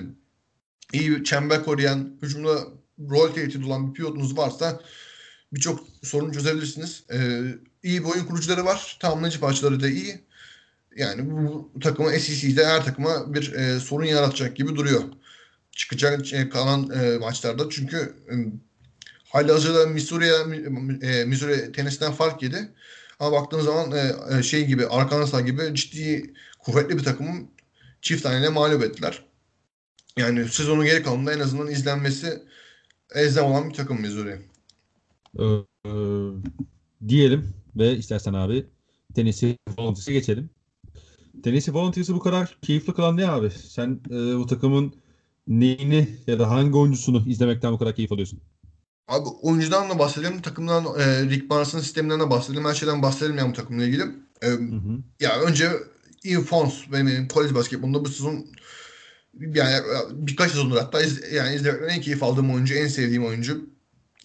İyi çember koruyan, hücumda rol tehdit olan bir pivotunuz varsa birçok sorun çözebilirsiniz. E, iyi bir oyun kurucuları var. Tamamlayıcı parçaları da iyi yani bu takıma SEC'de her takıma bir e, sorun yaratacak gibi duruyor. Çıkacak şey, kalan e, maçlarda. Çünkü e, hali hazırda Missouri'ye e, Missouri tenisten fark yedi. Ama baktığın zaman e, e, şey gibi Arkansas gibi ciddi kuvvetli bir takımın çift taneyle mağlup ettiler. Yani sezonun geri kalanında en azından izlenmesi elzem olan bir takım Missouri. Ee, e, diyelim ve istersen abi Tennessee Volunteers'e geçelim. Tennessee Volunteers'ı bu kadar keyifli kılan ne abi? Sen e, bu takımın neyini ya da hangi oyuncusunu izlemekten bu kadar keyif alıyorsun? Abi oyuncudan da bahsedelim, takımdan e, Rick Barnes'ın sisteminden de bahsedelim. Her şeyden bahsedelim yani bu takımla ilgili. E, hı hı. Ya önce Ian Fons benim, benim kolej basketbolunda bu sezon yani birkaç sezondur hatta iz, yani izlemekten en keyif aldığım oyuncu, en sevdiğim oyuncu.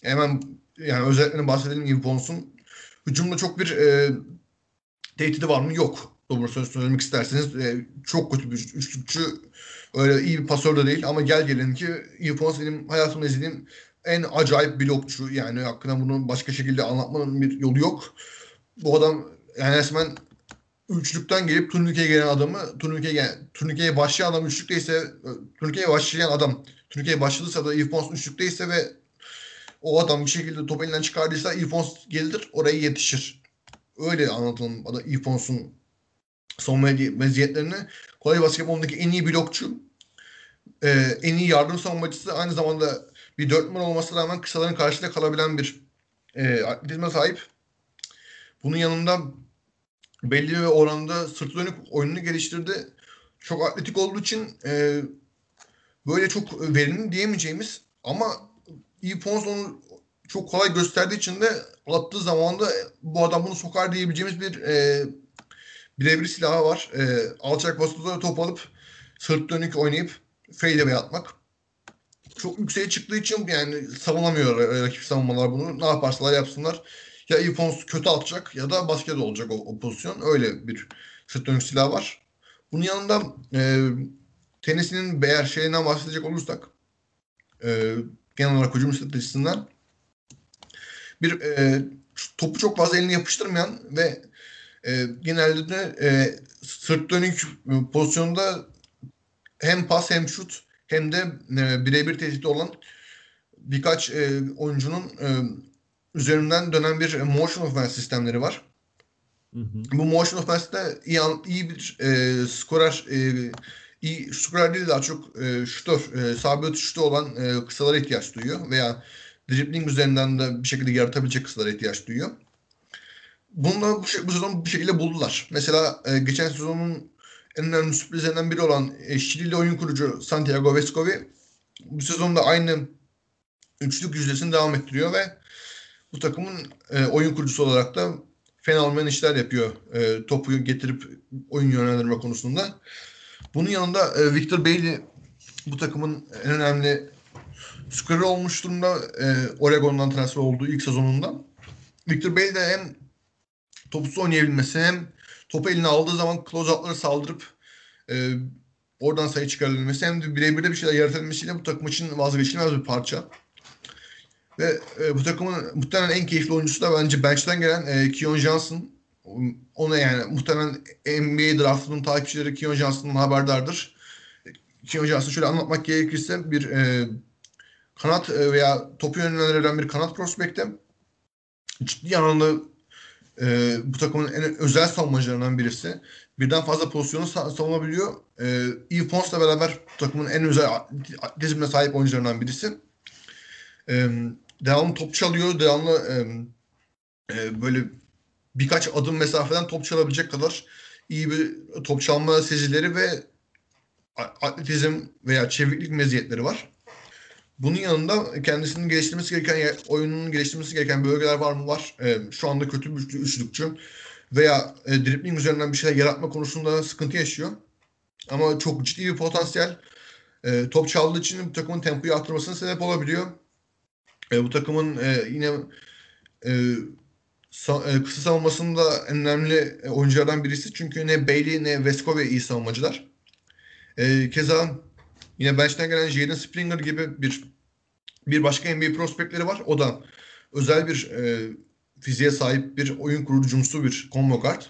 Hemen yani özelliklerini bahsedelim Ian Fons'un. Hücumda çok bir e, tehdidi var mı? Yok doğrusunu söylemek isterseniz e, çok kötü bir üçlükçü. Öyle iyi bir pasör de değil ama gel gelin ki Yılmaz benim hayatımda izlediğim en acayip blokçu. Yani hakkında bunu başka şekilde anlatmanın bir yolu yok. Bu adam yani resmen üçlükten gelip turnikeye gelen adamı turnikeye, gel, turnikeye başlayan adam üçlükteyse turnikeye başlayan adam turnikeye başladıysa da Yılmaz üçlükteyse ve o adam bir şekilde top elinden çıkardıysa Yılmaz gelir oraya yetişir. Öyle anlatalım. Yılmaz'ın son meziyetlerini kolay basketbolundaki en iyi blokçu, e, en iyi yardım savunmacısı aynı zamanda bir dört numara olmasına rağmen kısaların karşısında kalabilen bir e, atletizme sahip. Bunun yanında belli bir oranda sırt dönük oyununu geliştirdi. Çok atletik olduğu için e, böyle çok verimli diyemeyeceğimiz ama iyi Pons onu çok kolay gösterdiği için de attığı zaman da bu adam bunu sokar diyebileceğimiz bir e, birebir silahı var. E, alçak bastıda top alıp sırt dönük oynayıp fadeaway atmak. Çok yükseğe çıktığı için yani savunamıyor rakip savunmalar bunu. Ne yaparsalar yapsınlar. Ya Ifons kötü atacak ya da basket olacak o, o pozisyon. Öyle bir sırt dönük silahı var. Bunun yanında e, tenisinin eğer şeyinden bahsedecek olursak e, genel olarak hücum stratejisinden. Bir e, topu çok fazla eline yapıştırmayan ve e, genelde e, sırt dönük pozisyonda hem pas hem şut hem de e, birebir tehdit olan birkaç e, oyuncunun e, üzerinden dönen bir motion offense sistemleri var. Hı hı. Bu motion offense'de iyi, iyi bir e, skorer e, iyi skorer değil daha çok e, şutör, e, sabit şutu olan e, kısalara ihtiyaç duyuyor veya dribbling üzerinden de bir şekilde yaratabilecek kısalara ihtiyaç duyuyor. Bunu da bu, bu sezon bu şekilde buldular. Mesela e, geçen sezonun en önemli sürprizlerinden biri olan e, Şilili oyun kurucu Santiago Vescovi bu sezonda aynı üçlük yüzdesini devam ettiriyor ve bu takımın e, oyun kurucusu olarak da fena olmayan işler yapıyor. E, topu getirip oyun yönlendirme konusunda. Bunun yanında e, Victor Bailey bu takımın en önemli skoreri olmuş durumda. E, Oregon'dan transfer olduğu ilk sezonunda. Victor Bailey de hem topsuz oynayabilmesi hem topu eline aldığı zaman close-out'ları saldırıp e, oradan sayı çıkarabilmesi hem de birebir de bir şeyler yaratabilmesiyle bu takım için vazgeçilmez bir parça. Ve e, bu takımın muhtemelen en keyifli oyuncusu da bence bench'ten gelen e, Keon Johnson. Ona yani muhtemelen NBA draftının takipçileri Keon Johnson'dan haberdardır. Keon Johnson şöyle anlatmak gerekirse bir e, kanat e, veya topu yönlendiren bir kanat prospekte. Ciddi anlamda e, bu takımın en özel savunmacılarından birisi. Birden fazla pozisyonu savunabiliyor. E, Yves Pons'la beraber takımın en özel atletizmine sahip oyuncularından birisi. E, devamlı top çalıyor. Devamlı e, e, böyle birkaç adım mesafeden top çalabilecek kadar iyi bir top çalma secileri ve atletizm veya çeviklik meziyetleri var. Bunun yanında kendisinin geliştirmesi gereken oyunun geliştirmesi gereken bölgeler var mı? Var. E, şu anda kötü bir üçlükçü veya e, dribbling üzerinden bir şeyler yaratma konusunda sıkıntı yaşıyor. Ama çok ciddi bir potansiyel. E, top çaldığı için takımın tempoyu arttırmasına sebep olabiliyor. E, bu takımın e, yine e, sa- e, kısa savunmasında en önemli e, oyunculardan birisi. Çünkü ne Bailey ne Vescovi iyi savunmacılar. E, keza yine bench'ten gelen Jaden Springer gibi bir bir başka NBA prospektleri var. O da özel bir e, fiziğe sahip bir oyun kurucumsu bir combo guard.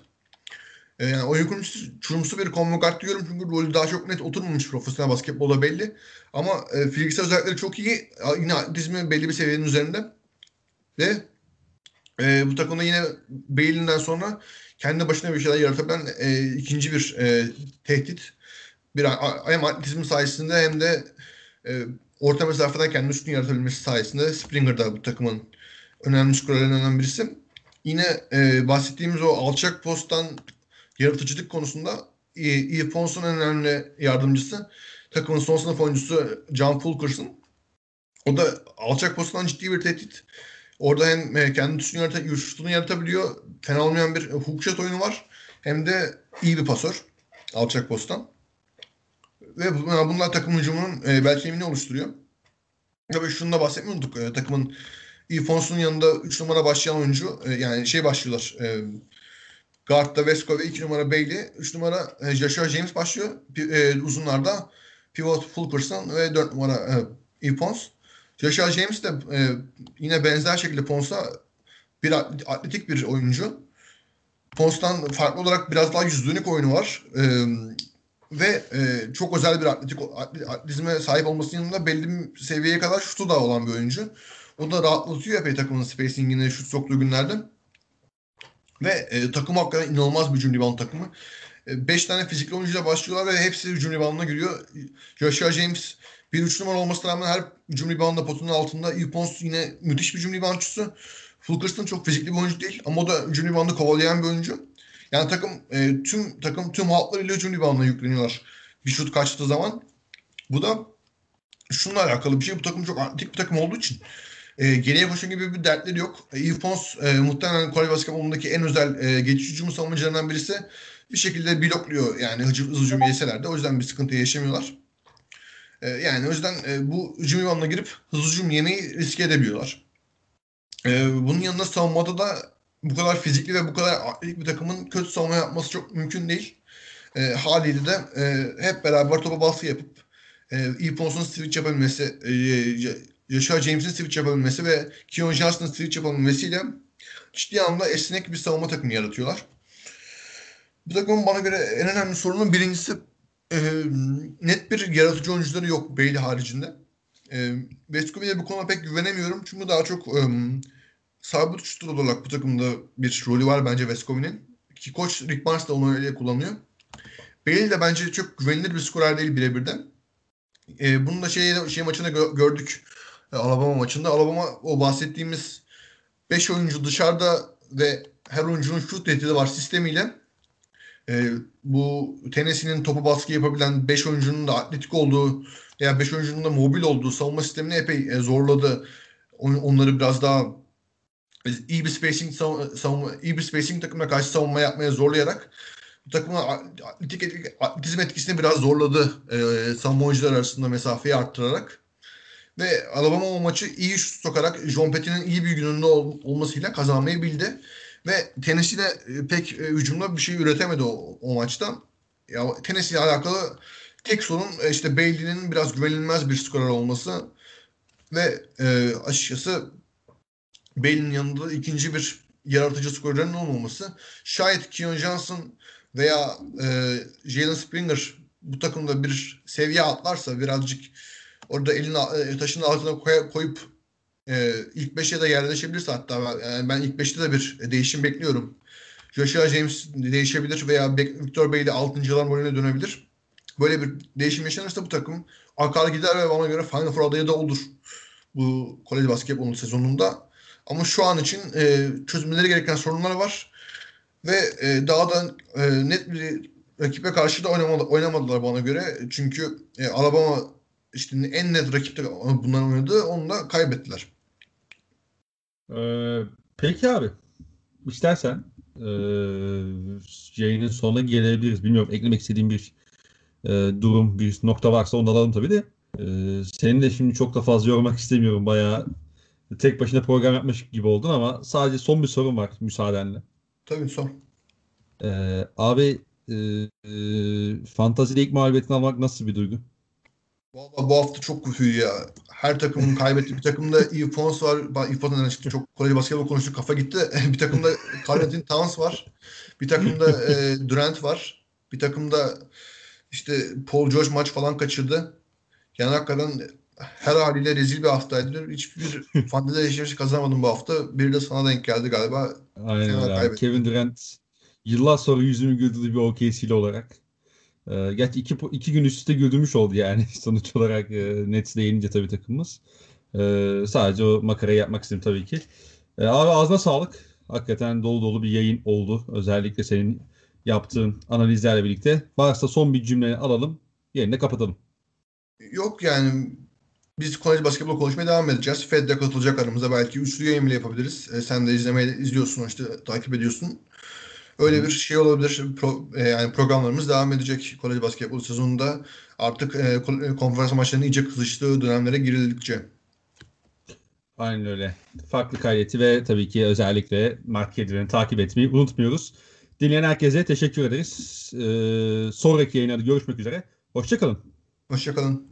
E, yani oyun kurucumsu bir combo guard diyorum çünkü rolü daha çok net oturmamış profesyonel basketbolda belli. Ama e, fiziksel özellikleri çok iyi. Yine atletizmi belli bir seviyenin üzerinde. Ve e, bu takımda yine Bale'inden sonra kendi başına bir şeyler yaratabilen e, ikinci bir e, tehdit. Bir hem atletizm sayesinde hem de e, orta mesafeden kendi üstünü yaratabilmesi sayesinde Springer da bu takımın önemli skorerlerinden birisi. Yine e, bahsettiğimiz o alçak posttan yaratıcılık konusunda Yves Pons'un en önemli yardımcısı takımın son sınıf oyuncusu John Fulkerson. O da alçak posttan ciddi bir tehdit. Orada hem e, kendi üstünü, yarata, yaratabiliyor. Fena olmayan bir hook shot oyunu var. Hem de iyi bir pasör. Alçak posttan. Ve bunlar takım hücumunun e, belki oluşturuyor. Tabii şunu da bahsetmeyi unuttuk. E, takımın Ifonsu'nun yanında 3 numara başlayan oyuncu e, yani şey başlıyorlar. E, Guard'da Vesco ve 2 numara Bailey. 3 numara e, Joshua James başlıyor. E, uzunlarda Pivot Fulkerson ve 4 numara e, Ipons. Joshua James de e, yine benzer şekilde Pons'a bir atletik bir oyuncu. Pons'tan farklı olarak biraz daha yüzlülük oyunu var. E, ve e, çok özel bir atletik atletizme sahip olmasının yanında belli bir seviyeye kadar şutu da olan bir oyuncu. O da rahatlatıyor epey takımın spacingini şut soktuğu günlerde. Ve e, takım hakikaten inanılmaz bir hücum rebound takımı. 5 e, tane fizikli oyuncuyla başlıyorlar ve hepsi hücum reboundına giriyor. Joshua James bir üç numara olmasına rağmen her hücum reboundda potunun altında. Yupons yine müthiş bir hücum reboundçusu. Fulkerson çok fizikli bir oyuncu değil ama o da hücum reboundu kovalayan bir oyuncu. Yani takım e, tüm takım tüm hatlarıyla hücum reboundına yükleniyorlar. Bir şut kaçtığı zaman. Bu da şununla alakalı bir şey. Bu takım çok atletik bir takım olduğu için e, geriye koşun gibi bir dertleri yok. E, Yves Pons e, muhtemelen Kore basketbolundaki en özel e, geçiş hücumu savunucularından birisi. Bir şekilde blokluyor yani hızlı hücum yeseler de. O yüzden bir sıkıntı yaşamıyorlar. E, yani o yüzden e, bu hücum imanına girip hızlı hücum yemeyi riske edebiliyorlar. E, bunun yanında savunmada da bu kadar fizikli ve bu kadar atletik bir takımın kötü savunma yapması çok mümkün değil. E, haliyle de e, hep beraber topa baskı yapıp e, Ipons'un switch yapabilmesi, e, Joshua James'in switch yapabilmesi ve Keon Johnson'ın switch yapabilmesiyle ciddi anlamda esnek bir savunma takımı yaratıyorlar. Bu takımın bana göre en önemli sorunun birincisi e, net bir yaratıcı oyuncuları yok Bailey haricinde. E, Vescovi'ye bu konuda pek güvenemiyorum. Çünkü daha çok e, sabit şutur olarak bu takımda bir rolü var bence Vescovi'nin. Ki koç Rick Barnes da onu öyle kullanıyor. Bailey de bence çok güvenilir bir skorer değil birebir de. E, bunu da şey, şey maçında gö- gördük. E, Alabama maçında. Alabama o bahsettiğimiz 5 oyuncu dışarıda ve her oyuncunun şut tehdidi var sistemiyle e, bu Tennessee'nin topu baskı yapabilen 5 oyuncunun da atletik olduğu veya 5 oyuncunun da mobil olduğu savunma sistemini epey e, zorladı. On, onları biraz daha iyi bir spacing savunma, iyi bir spacing takımına karşı savunma yapmaya zorlayarak bu takımın atletik, atletizm etkisini biraz zorladı e, savunma oyuncular arasında mesafeyi arttırarak. Ve Alabama o maçı iyi şut sokarak John Petty'nin iyi bir gününde ol, olmasıyla kazanmayı bildi. Ve Tennessee de e, pek e, hücumda bir şey üretemedi o, o maçta. Ya Tennessee ile alakalı tek sorun e, işte Bailey'nin biraz güvenilmez bir skorer olması ve e, açıkçası Bailey'nin yanında ikinci bir yaratıcı skorerinin olmaması. Şayet Keon Johnson veya e, Jalen Springer bu takımda bir seviye atlarsa birazcık orada elini taşın altına koy, koyup e, ilk 5'e de yerleşebilirse hatta yani ben ilk 5'te de bir değişim bekliyorum. Joshua James değişebilir veya Victor Bailey 6. alan rolüne dönebilir. Böyle bir değişim yaşanırsa bu takım akar gider ve bana göre Final Four adayı da olur. Bu kolej basketbolu sezonunda. Ama şu an için e, çözümleri gereken sorunlar var. Ve e, daha da e, net bir rakibe karşı da oynamadı, oynamadılar bana göre. Çünkü e, Alabama işte en net rakipte bunlar oynadı. Onu da kaybettiler. Ee, peki abi. İstersen e, yayının sonuna gelebiliriz. Bilmiyorum eklemek istediğim bir e, durum, bir nokta varsa onu alalım tabii de. E, seni de şimdi çok da fazla yormak istemiyorum. Bayağı tek başına program yapmış gibi oldun ama sadece son bir sorum var müsaadenle. Tabii sor. E, abi e, e, Fantazide ilk mağlubiyetini almak nasıl bir duygu? Valla bu hafta çok kötü ya. Her takımın kaybettiği bir takımda Ifons var. Ifon'dan çıktı çok kolay basketbol konuştuk kafa gitti. bir takımda Carlton Towns var. Bir takımda e, Durant var. Bir takımda işte Paul George maç falan kaçırdı. Yani hakikaten her haliyle rezil bir haftaydı. Hiçbir fantezi eşleşmesi kazanamadım bu hafta. Biri de sana denk geldi galiba. Aynen öyle. Kevin Durant yıllar sonra yüzümü güldürdü bir OKC'li olarak. E, gerçi iki, iki gün üst üste güldürmüş oldu yani sonuç olarak e, Nets'le yenince tabii takımımız. E, sadece o makarayı yapmak istedim tabii ki. E, abi ağzına sağlık. Hakikaten dolu dolu bir yayın oldu. Özellikle senin yaptığın analizlerle birlikte. Varsa son bir cümle alalım. Yerine kapatalım. Yok yani biz kolej basketbol konuşmaya devam edeceğiz. Fed de katılacak aramıza. Belki üçlü yayın bile yapabiliriz. E, sen de izlemeye izliyorsun işte takip ediyorsun. Öyle bir şey olabilir. Pro, e, yani programlarımız devam edecek kolej basketbol sezonunda. Artık e, e, konferans maçlarının iyice kızıştığı dönemlere girildikçe. Aynen öyle. Farklı kaydeti ve tabii ki özellikle Mark takip etmeyi unutmuyoruz. Dinleyen herkese teşekkür ederiz. Ee, sonraki yayınlarda görüşmek üzere. Hoşçakalın. Hoşçakalın.